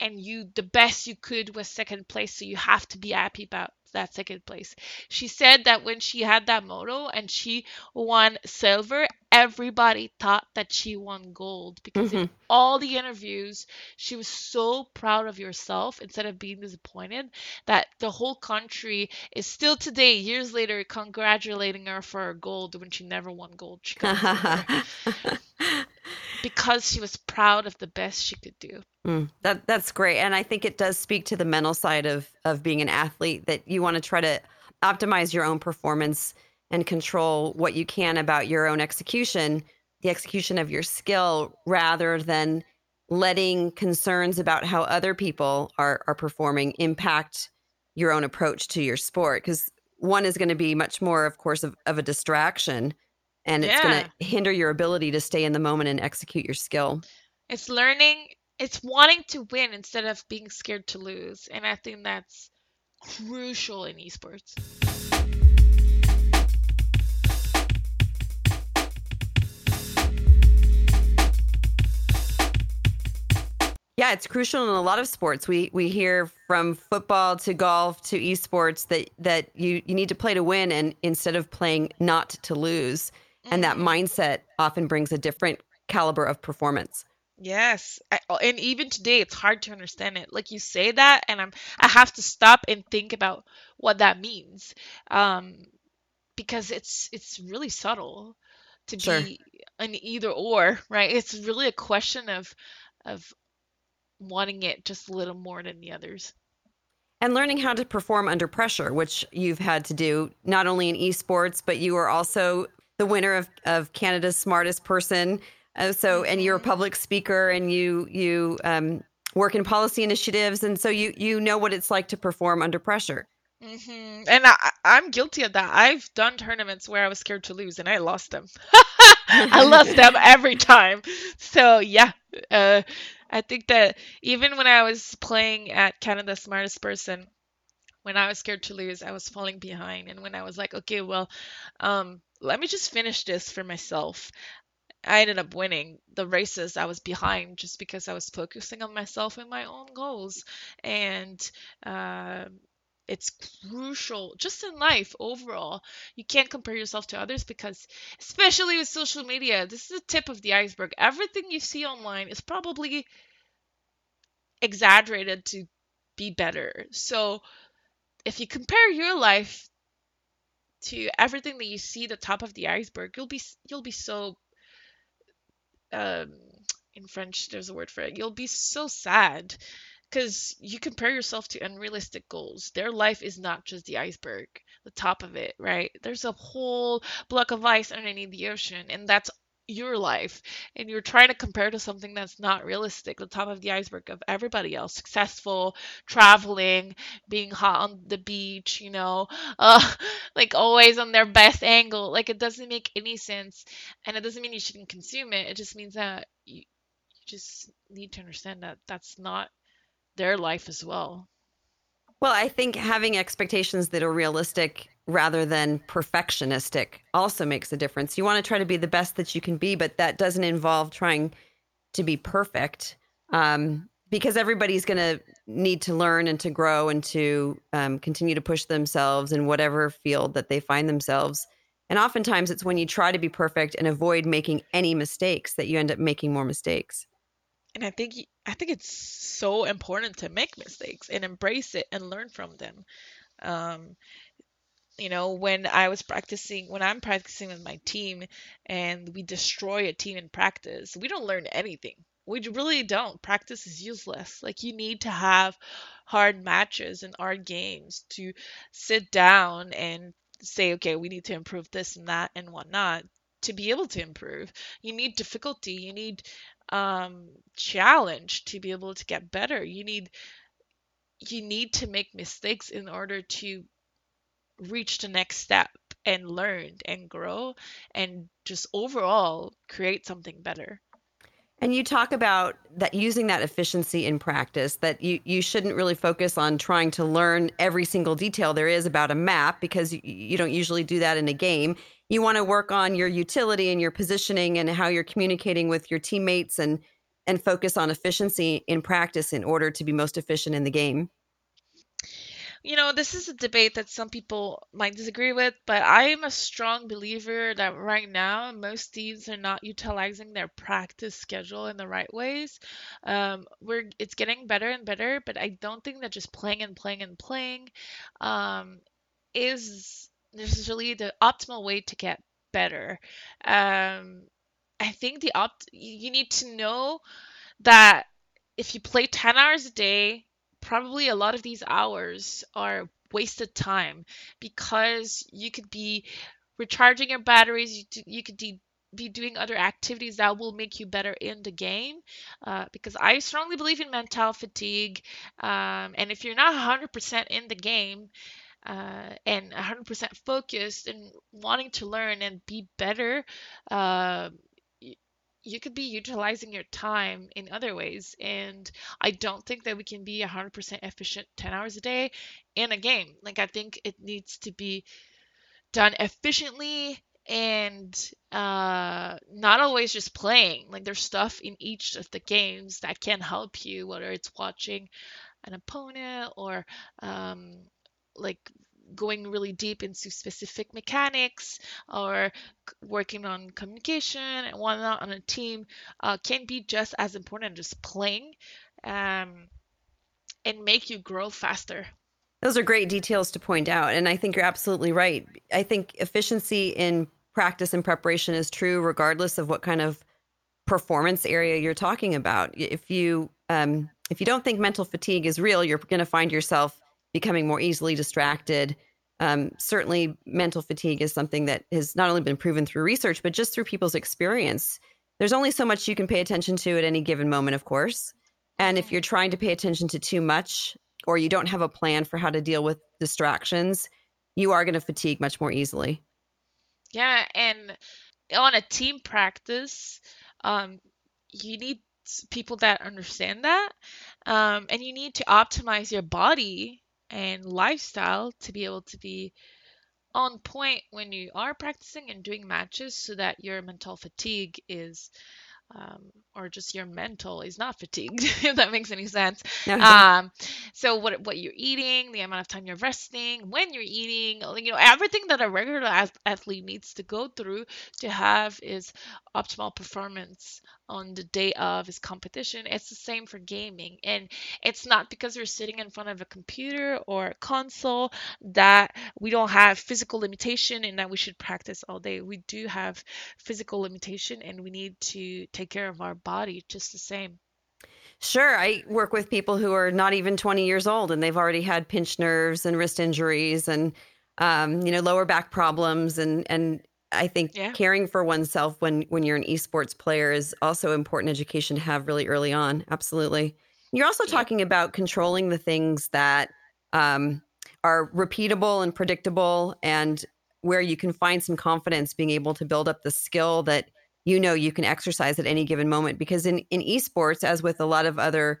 And you, the best you could was second place, so you have to be happy about that second place. She said that when she had that moto and she won silver, everybody thought that she won gold because in Mm-hmm. all the interviews, she was so proud of herself instead of being disappointed that the whole country is still today, years later, congratulating her for her gold when she never won gold. *laughs* *laughs* Because she was proud of the best she could do. Mm, that that's great, and I think it does speak to the mental side of of being an athlete that you want to try to optimize your own performance and control what you can about your own execution, the execution of your skill, rather than letting concerns about how other people are are performing impact your own approach to your sport. Because one is going to be much more, of course, of, of a distraction, and it's going to hinder your ability to stay in the moment and execute your skill. It's learning, it's wanting to win instead of being scared to lose. And I think that's crucial in esports. Yeah, it's crucial in a lot of sports. We we hear from football to golf to esports that that you you need to play to win and instead of playing not to lose. And that Mhm. mindset often brings a different caliber of performance. Yes, I, oh, and even today it's hard to understand it. Like you say that, and I'm I have to stop and think about what that means, um, because it's it's really subtle to Sure. be an either or, right? It's really a question of of wanting it just a little more than the others. And learning how to perform under pressure, which you've had to do not only in esports, but you are also the winner of, of Canada's smartest person. Uh, so, and you're a public speaker, and you you um, work in policy initiatives, and so you you know what it's like to perform under pressure. hmm And I, I'm guilty of that. I've done tournaments where I was scared to lose and I lost them. *laughs* I lost them every time. So yeah, uh, I think that even when I was playing at Canada's Smartest Person, when I was scared to lose, I was falling behind. And when I was like, okay, well, um, let me just finish this for myself. I ended up winning the races I was behind just because I was focusing on myself and my own goals. And um it's crucial just in life overall. You can't compare yourself to others because, especially with social media, this is the tip of the iceberg. Everything you see online is probably exaggerated to be better. So if you compare your life to everything that you see the top of the iceberg, you'll be you'll be so um in French there's a word for it. You'll be so sad because you compare yourself to unrealistic goals. Their life is not just the iceberg, the top of it, right? There's a whole block of ice underneath the ocean, and that's your life. And you're trying to compare to something that's not realistic, the top of the iceberg of everybody else, successful, traveling, being hot on the beach, you know, *laughs* uh, like always on their best angle. Like it doesn't make any sense. And it doesn't mean you shouldn't consume it. It just means that you, you just need to understand that that's not their life as well. Well, I think having expectations that are realistic rather than perfectionistic also makes a difference. You want to try to be the best that you can be, but that doesn't involve trying to be perfect um, because everybody's going to need to learn and to grow and to um, continue to push themselves in whatever field that they find themselves. And oftentimes it's when you try to be perfect and avoid making any mistakes that you end up making more mistakes. And I think I think it's so important to make mistakes and embrace it and learn from them. Um, you know, when I was practicing, when I'm practicing with my team and we destroy a team in practice, we don't learn anything. We really don't. Practice is useless. Like, you need to have hard matches and hard games to sit down and say, okay, we need to improve this and that and whatnot to be able to improve. You need difficulty. You need um, challenge to be able to get better. You need you need to make mistakes in order to reach the next step and learn and grow and just overall create something better. And you talk about that using that efficiency in practice, that you, you shouldn't really focus on trying to learn every single detail there is about a map because you, you don't usually do that in a game. You want to work on your utility and your positioning and how you're communicating with your teammates and and focus on efficiency in practice in order to be most efficient in the game you know, this is a debate that some people might disagree with, but I am a strong believer that right now most teams are not utilizing their practice schedule in the right ways. Um, we're it's getting better and better, but I don't think that just playing and playing and playing um, is necessarily the optimal way to get better. Um, I think the opt you need to know that if you play 10 hours a day probably a lot of these hours are wasted time because you could be recharging your batteries you, you could be doing other activities that will make you better in the game uh, because i strongly believe in mental fatigue um, and if you're not 100% in the game uh, and 100% focused and wanting to learn and be better uh, you could be utilizing your time in other ways. And I don't think that we can be 100% efficient 10 hours a day in a game. Like, I think it needs to be done efficiently and uh, not always just playing. Like, there's stuff in each of the games that can help you, whether it's watching an opponent or um, like going really deep into specific mechanics or working on communication and whatnot on a team uh, can be just as important as playing um, and make you grow faster. Those are great details to point out. And I think you're absolutely right. I think efficiency in practice and preparation is true regardless of what kind of performance area you're talking about. If you um, if you don't think mental fatigue is real, you're going to find yourself becoming more easily distracted. Um, certainly, mental fatigue is something that has not only been proven through research, but just through people's experience. There's only so much you can pay attention to at any given moment, of course. And if you're trying to pay attention to too much, or you don't have a plan for how to deal with distractions, you are going to fatigue much more easily. Yeah. And on a team practice, um, you need people that understand that. Um, and you need to optimize your body and lifestyle to be able to be on point when you are practicing and doing matches so that your mental fatigue is um, or just your mental is not fatigued *laughs* if that makes any sense. Um, so what what you're eating the amount of time you're resting when you're eating you know everything that a regular athlete needs to go through to have is optimal performance on the day of his competition. It's the same for gaming. And it's not because we're sitting in front of a computer or a console that we don't have physical limitation and that we should practice all day. We do have physical limitation and we need to take care of our body just the same. Sure. I work with people who are not even 20 years old and they've already had pinched nerves and wrist injuries and um, you know, lower back problems and and I think yeah. caring for oneself when when you're an esports player is also important education to have really early on. Absolutely. You're also yeah. talking about controlling the things that um, are repeatable and predictable, and where you can find some confidence being able to build up the skill that you know you can exercise at any given moment. Because in in esports, as with a lot of other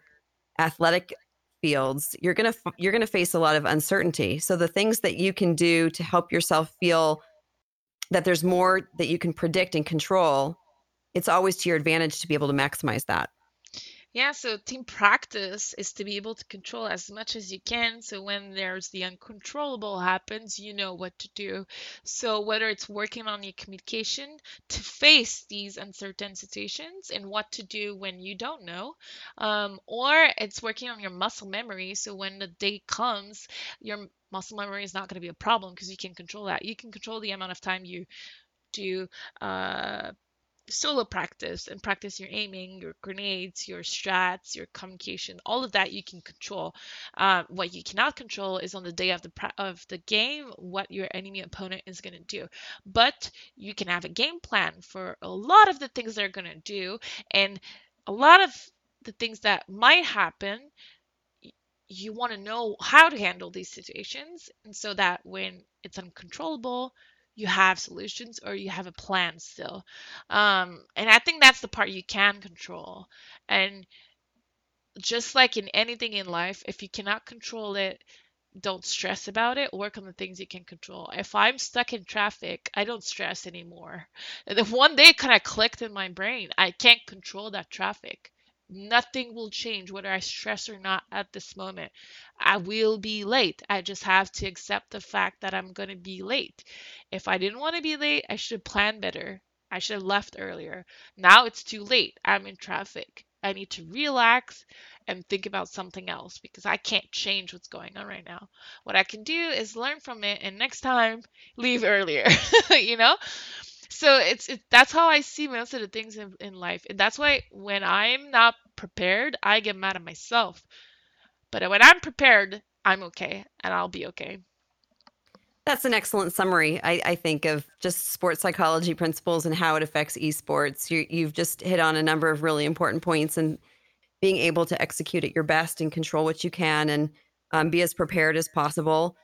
athletic fields, you're gonna you're gonna face a lot of uncertainty. So the things that you can do to help yourself feel that there's more that you can predict and control, it's always to your advantage to be able to maximize that. Yeah, so team practice is to be able to control as much as you can. So when there's the uncontrollable happens, you know what to do. So whether it's working on your communication to face these uncertain situations and what to do when you don't know, um, or it's working on your muscle memory. So when the day comes, your muscle memory is not going to be a problem because you can control that. You can control the amount of time you do uh, solo practice and practice your aiming, your grenades, your strats, your communication, all of that you can control. Um, what you cannot control is on the day of the of the game what your enemy opponent is going to do. But you can have a game plan for a lot of the things they're going to do, and a lot of the things that might happen. You want to know how to handle these situations, and so that when it's uncontrollable, you have solutions or you have a plan still. Um, and I think that's the part you can control. And just like in anything in life, if you cannot control it, don't stress about it. Work on the things you can control. If I'm stuck in traffic, I don't stress anymore. *laughs* And then one day kind of clicked in my brain. I can't control that traffic. Nothing will change whether I stress or not at this moment. I will be late. I just have to accept the fact that I'm going to be late. If I didn't want to be late, I should plan better. I should have left earlier. Now it's too late. I'm in traffic. I need to relax and think about something else because I can't change what's going on right now. What I can do is learn from it and next time leave earlier, *laughs* you know? So it's it, that's how I see most of the things in, in life. And that's why when I'm not prepared, I get mad at myself. But when I'm prepared, I'm okay and I'll be okay. That's an excellent summary, I, I, think, of just sports psychology principles and how it affects esports. You, you've just hit on a number of really important points, and being able to execute at your best and control what you can, and um, be as prepared as possible,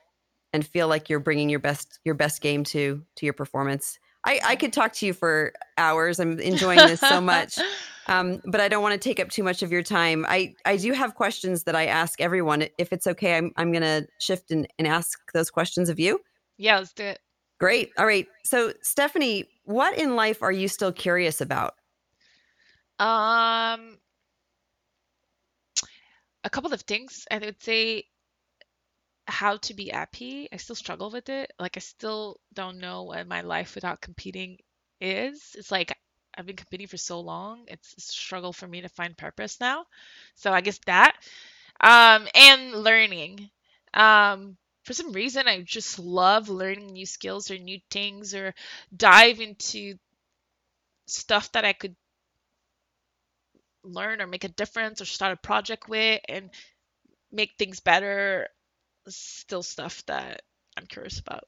and feel like you're bringing your best your best game to to your performance. I, I could talk to you for hours. I'm enjoying this so much. *laughs* Um, but I don't want to take up too much of your time. I, I do have questions that I ask everyone. If it's okay, I'm, I'm going to shift and, and ask those questions of you. Yeah, let's do it. Great. All right. So, Stephanie, what in life are you still curious about? Um, a couple of things. I would say how to be happy. I still struggle with it. Like I still don't know what my life without competing is. It's like I've been competing for so long. It's a struggle for me to find purpose now. So I guess that. Um, and learning. Um, for some reason I just love learning new skills or new things or dive into stuff that I could learn or make a difference or start a project with and make things better still stuff that I'm curious about.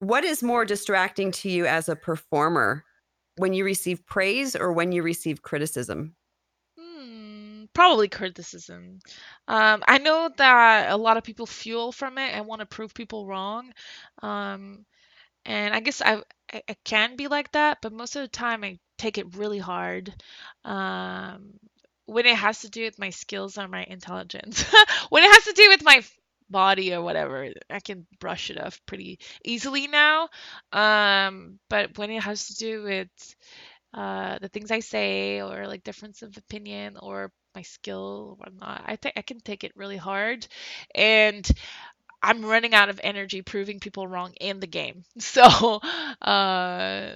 What is more distracting to you as a performer when you receive praise or when you receive criticism? Hmm, probably criticism. Um, I know that a lot of people fuel from it and want to prove people wrong. Um, and I guess I, I, I can be like that, but most of the time I take it really hard. Um, when it has to do with my skills or my intelligence. *laughs* when it has to do with my body or whatever, I can brush it off pretty easily now. Um, but when it has to do with uh, the things I say or like difference of opinion or my skill or whatnot, I think I can take it really hard. And I'm running out of energy proving people wrong in the game. *laughs* So uh,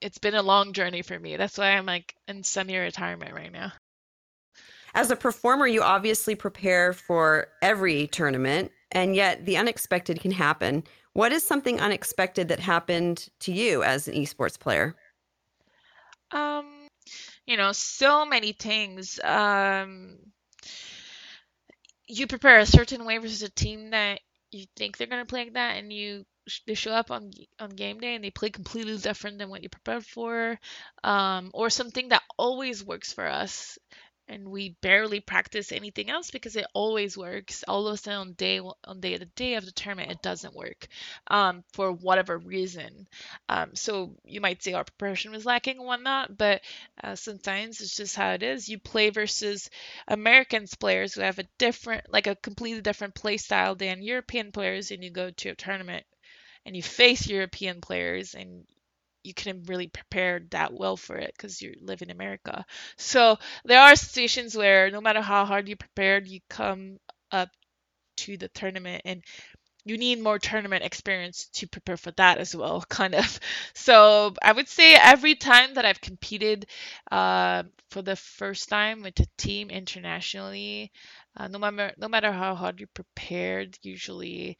it's been a long journey for me. That's why I'm like in semi retirement right now as a performer, you obviously prepare for every tournament, and yet the unexpected can happen. What is something unexpected that happened to you as an esports player? Um, you know, so many things. Um, you prepare a certain way versus a team that you think they're going to play like that, and you they show up on on game day and they play completely different than what you prepared for, um, or something that always works for us and we barely practice anything else because it always works. All of a sudden, on day on day the day of the tournament, it doesn't work um, for whatever reason. Um, so you might say our preparation was lacking and whatnot, but uh, sometimes it's just how it is. You play versus Americans players who have a different, like a completely different play style than European players, and you go to a tournament and you face European players and you couldn't really prepare that well for it because you live in America. So there are situations where no matter how hard you prepared, you come up to the tournament and you need more tournament experience to prepare for that as well, *laughs* kind of. So I would say every time that I've competed uh, for the first time with a team internationally, uh, no matter no matter how hard you prepared, usually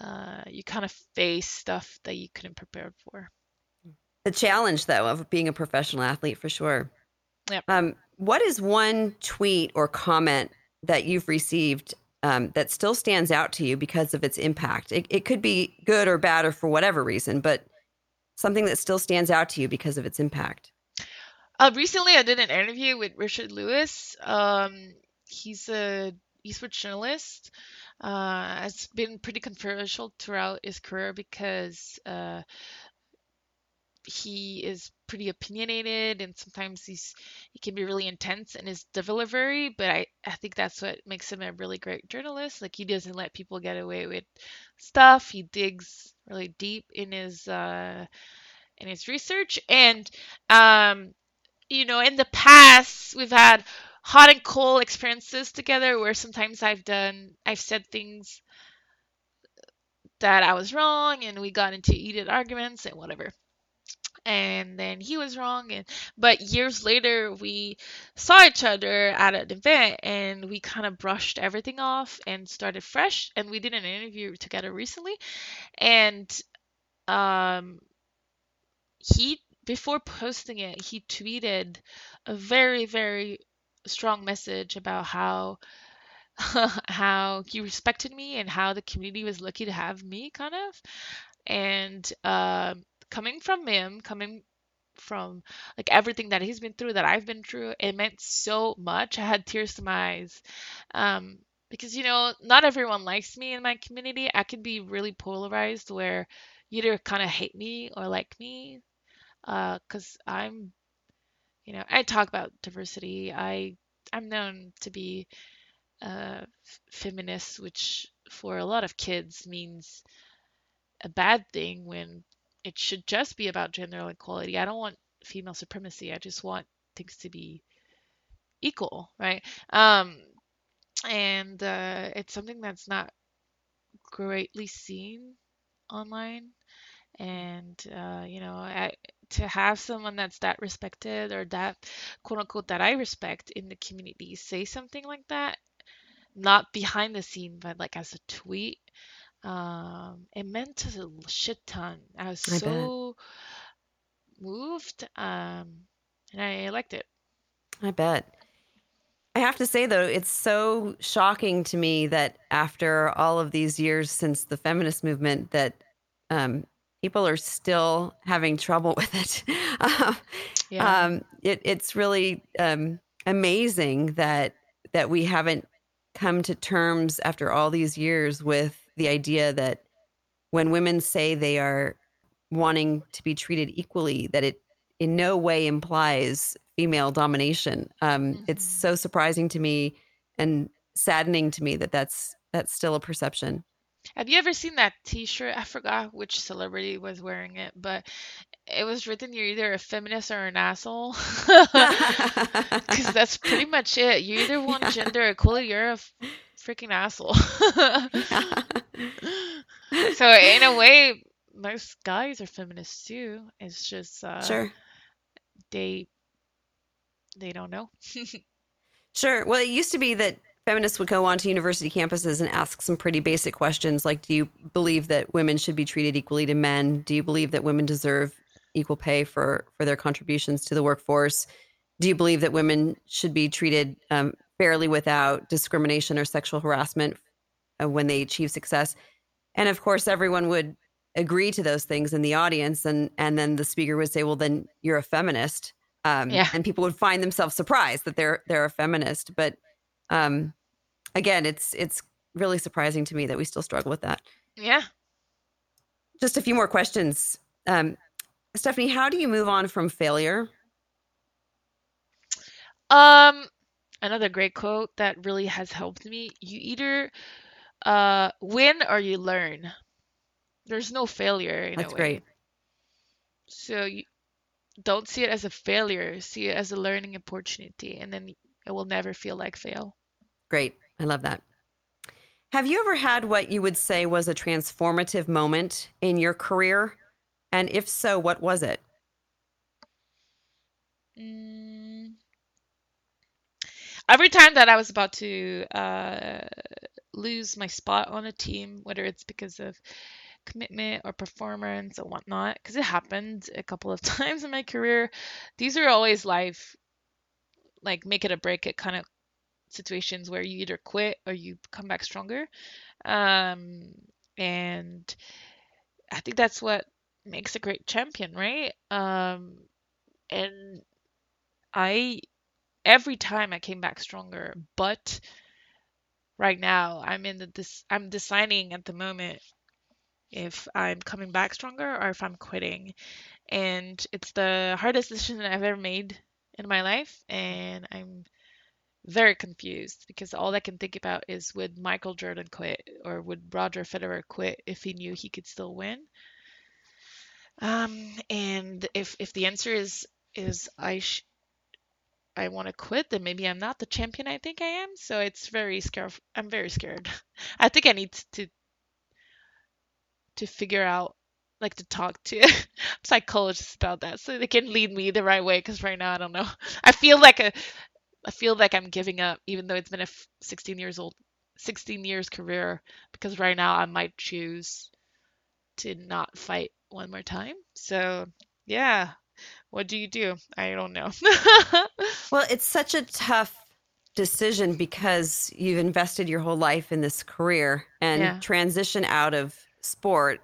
uh, you kind of face stuff that you couldn't prepare for the challenge though of being a professional athlete for sure. Yep. Um, what is one tweet or comment that you've received um, that still stands out to you because of its impact? It, it could be good or bad or for whatever reason, but something that still stands out to you because of its impact. Uh, recently, I did an interview with Richard Lewis. Um, he's a esports journalist. Uh, has been pretty controversial throughout his career because uh, he is pretty opinionated and sometimes he's he can be really intense in his delivery but I, I think that's what makes him a really great journalist. Like he doesn't let people get away with stuff. He digs really deep in his uh in his research. And um you know in the past we've had hot and cold experiences together where sometimes I've done I've said things that I was wrong and we got into heated arguments and whatever and then he was wrong and but years later we saw each other at an event and we kind of brushed everything off and started fresh and we did an interview together recently and um he before posting it he tweeted a very very strong message about how *laughs* how he respected me and how the community was lucky to have me kind of and um coming from him, coming from like everything that he's been through, that I've been through, it meant so much. I had tears to my eyes. Um, because you know, not everyone likes me in my community. I can be really polarized where you either kind of hate me or like me. Uh, cause I'm, you know, I talk about diversity. I I'm known to be a feminist, which for a lot of kids means a bad thing when it should just be about gender equality. I don't want female supremacy. I just want things to be equal, right? Um, and uh, it's something that's not greatly seen online. And uh, you know, I, to have someone that's that respected or that quote unquote that I respect in the community say something like that, not behind the scene, but like as a tweet, um, it meant a shit ton. I was I bet. so moved, um, and I liked it. I bet. I have to say though, it's so shocking to me that after all of these years since the feminist movement, that um, people are still having trouble *laughs* with it. Um, Yeah. um, it it's really um, amazing that that we haven't come to terms after all these years with the idea that when women say they are wanting to be treated equally, that it in no way implies female domination. Um, It's Mhm. so surprising to me and saddening to me that that's that's still a perception. Have you ever seen that T-shirt? I forgot which celebrity was wearing it, but it was written you're either a feminist or an asshole. *laughs* *laughs* Because that's pretty much it. You either *laughs* want Yeah. gender equality, you're a f- freaking asshole. Yeah. So in a way, most guys are feminists too. It's just uh, Sure. they they don't know. Sure. Well, it used to be that feminists would go onto university campuses and ask some pretty basic questions like Do you believe that women should be treated equally to men? Do you believe that women deserve equal pay for, for their contributions to the workforce? Do you believe that women should be treated um, fairly without discrimination or sexual harassment uh, when they achieve success? And of course, everyone would agree to those things in the audience. And, and then the speaker would say, Well, then you're a feminist um, Yeah. and people would find themselves surprised that they're they're a feminist. But um, again, it's it's really surprising to me that we still struggle with that. Yeah. Just a few more questions, um, Stephanie. How do you move on from failure? Um, another great quote that really has helped me. You either uh win or you learn. There's no failure in That's a way. great. So you don't see it as a failure, see it as a learning opportunity, and then it will never feel like fail. Great. I love that. Have you ever had what you would say was a transformative moment in your career? And if so, what was it? Mm. Every time that I was about to uh, lose my spot on a team, whether it's because of commitment or performance or whatnot, because it happened a couple of *laughs* times in my career, these are always life, like make it or break it kind of situations where you either quit or you come back stronger. Um, and I think that's what makes a great champion, right? Um, and I every time I came back stronger, but right now. I'm in the this I'm deciding at the moment if I'm coming back stronger or if I'm quitting. And it's the hardest decision I've ever made in my life and I'm very confused because all I can think about is would Michael Jordan quit or would Roger Federer quit if he knew he could still win? Um, and if if the answer is is I sh- I want to quit, then maybe I'm not the champion I think I am. So it's very scared. I'm very scared. *laughs* I think I need to to figure out like to talk to *laughs* psychologists about that so they can lead me the right way because right now I don't know. *laughs* I feel like a I feel like I'm giving up even though it's been a 16 years old 16 years career because right now I might choose to not fight one more time. So, yeah. What do you do? I don't know. *laughs* well, it's such a tough decision because you've invested your whole life in this career and yeah. transition out of sport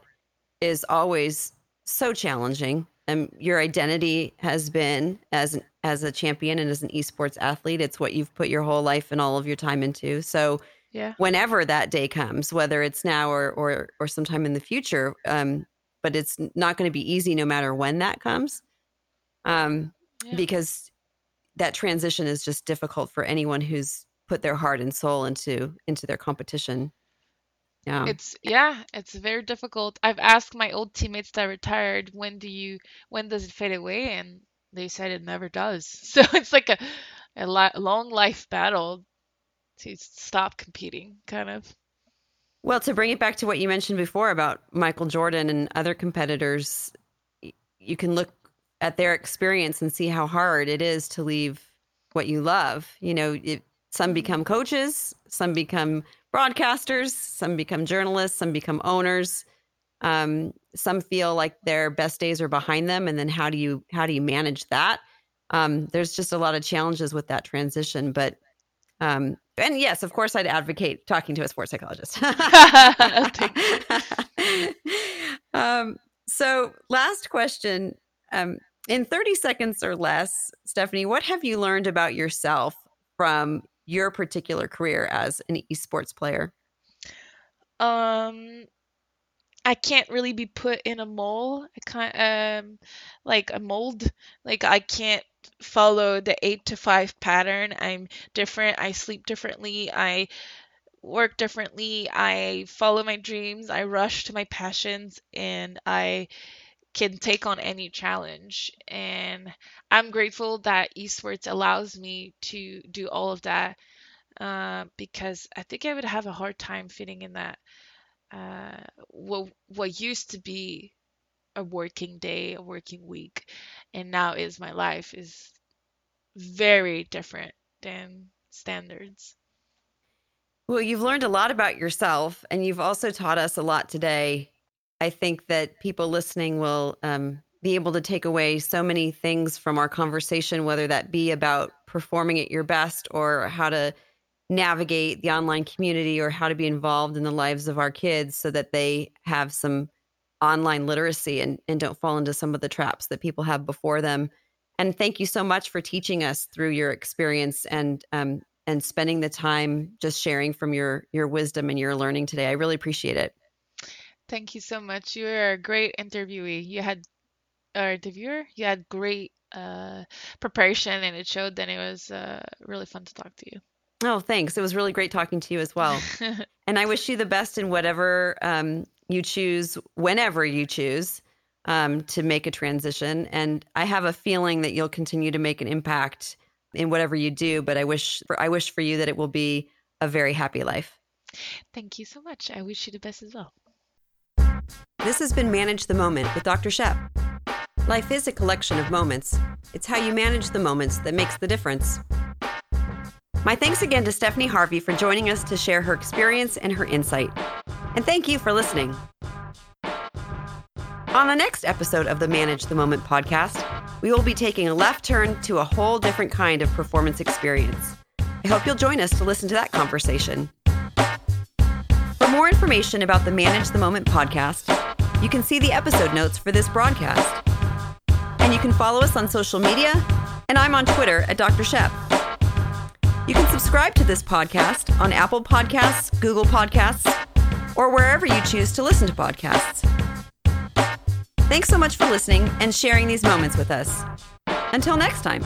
is always so challenging. And your identity has been as an, as a champion and as an esports athlete. It's what you've put your whole life and all of your time into. So yeah. whenever that day comes, whether it's now or or or sometime in the future, um, but it's not going to be easy no matter when that comes, um, yeah. because that transition is just difficult for anyone who's put their heart and soul into into their competition. Yeah. It's yeah, it's very difficult. I've asked my old teammates that retired, when do you when does it fade away? And they said it never does. *laughs* So it's like a a long life battle to stop competing, kind of. Well, to bring it back to what you mentioned before about Michael Jordan and other competitors, you can look at their experience and see how hard it is to leave what you love. You know, it, some become coaches, some become broadcasters, some become journalists, some become owners. Um, some feel like their best days are behind them, and then how do you how do you manage that? Um, there's just a lot of challenges with that transition, but um, and yes, of course, I'd advocate talking to a sports psychologist. *laughs* um, so, last question. Um, in 30 seconds or less, Stephanie, what have you learned about yourself from your particular career as an esports player? Um, I can't really be put in a mold. I can't um like a mold. Like I can't follow the 8 to 5 pattern. I'm different. I sleep differently. I work differently. I follow my dreams. I rush to my passions and I can take on any challenge. And I'm grateful that esports allows me to do all of that uh, because I think I would have a hard time fitting in that uh, what what used to be a working day, a working week, and now is my life is very different than standards. Well, you've learned a lot about yourself, and you've also taught us a lot today. I think that people listening will um, be able to take away so many things from our conversation, whether that be about performing at your best or how to navigate the online community or how to be involved in the lives of our kids so that they have some online literacy and, and don't fall into some of the traps that people have before them. And thank you so much for teaching us through your experience and um, and spending the time just sharing from your your wisdom and your learning today. I really appreciate it. Thank you so much. You are a great interviewee. You had or interviewer. You had great uh, preparation, and it showed. Then it was uh, really fun to talk to you. Oh, thanks. It was really great talking to you as well. *laughs* and I wish you the best in whatever um, you choose, whenever you choose um, to make a transition. And I have a feeling that you'll continue to make an impact in whatever you do. But I wish for, I wish for you that it will be a very happy life. Thank you so much. I wish you the best as well. This has been Manage the Moment with Dr. Shep. Life is a collection of moments. It's how you manage the moments that makes the difference. My thanks again to Stephanie Harvey for joining us to share her experience and her insight. And thank you for listening. On the next episode of the Manage the Moment podcast, we will be taking a left turn to a whole different kind of performance experience. I hope you'll join us to listen to that conversation. For more information about the Manage the Moment podcast, you can see the episode notes for this broadcast. And you can follow us on social media, and I'm on Twitter at Dr. Shep. You can subscribe to this podcast on Apple Podcasts, Google Podcasts, or wherever you choose to listen to podcasts. Thanks so much for listening and sharing these moments with us. Until next time.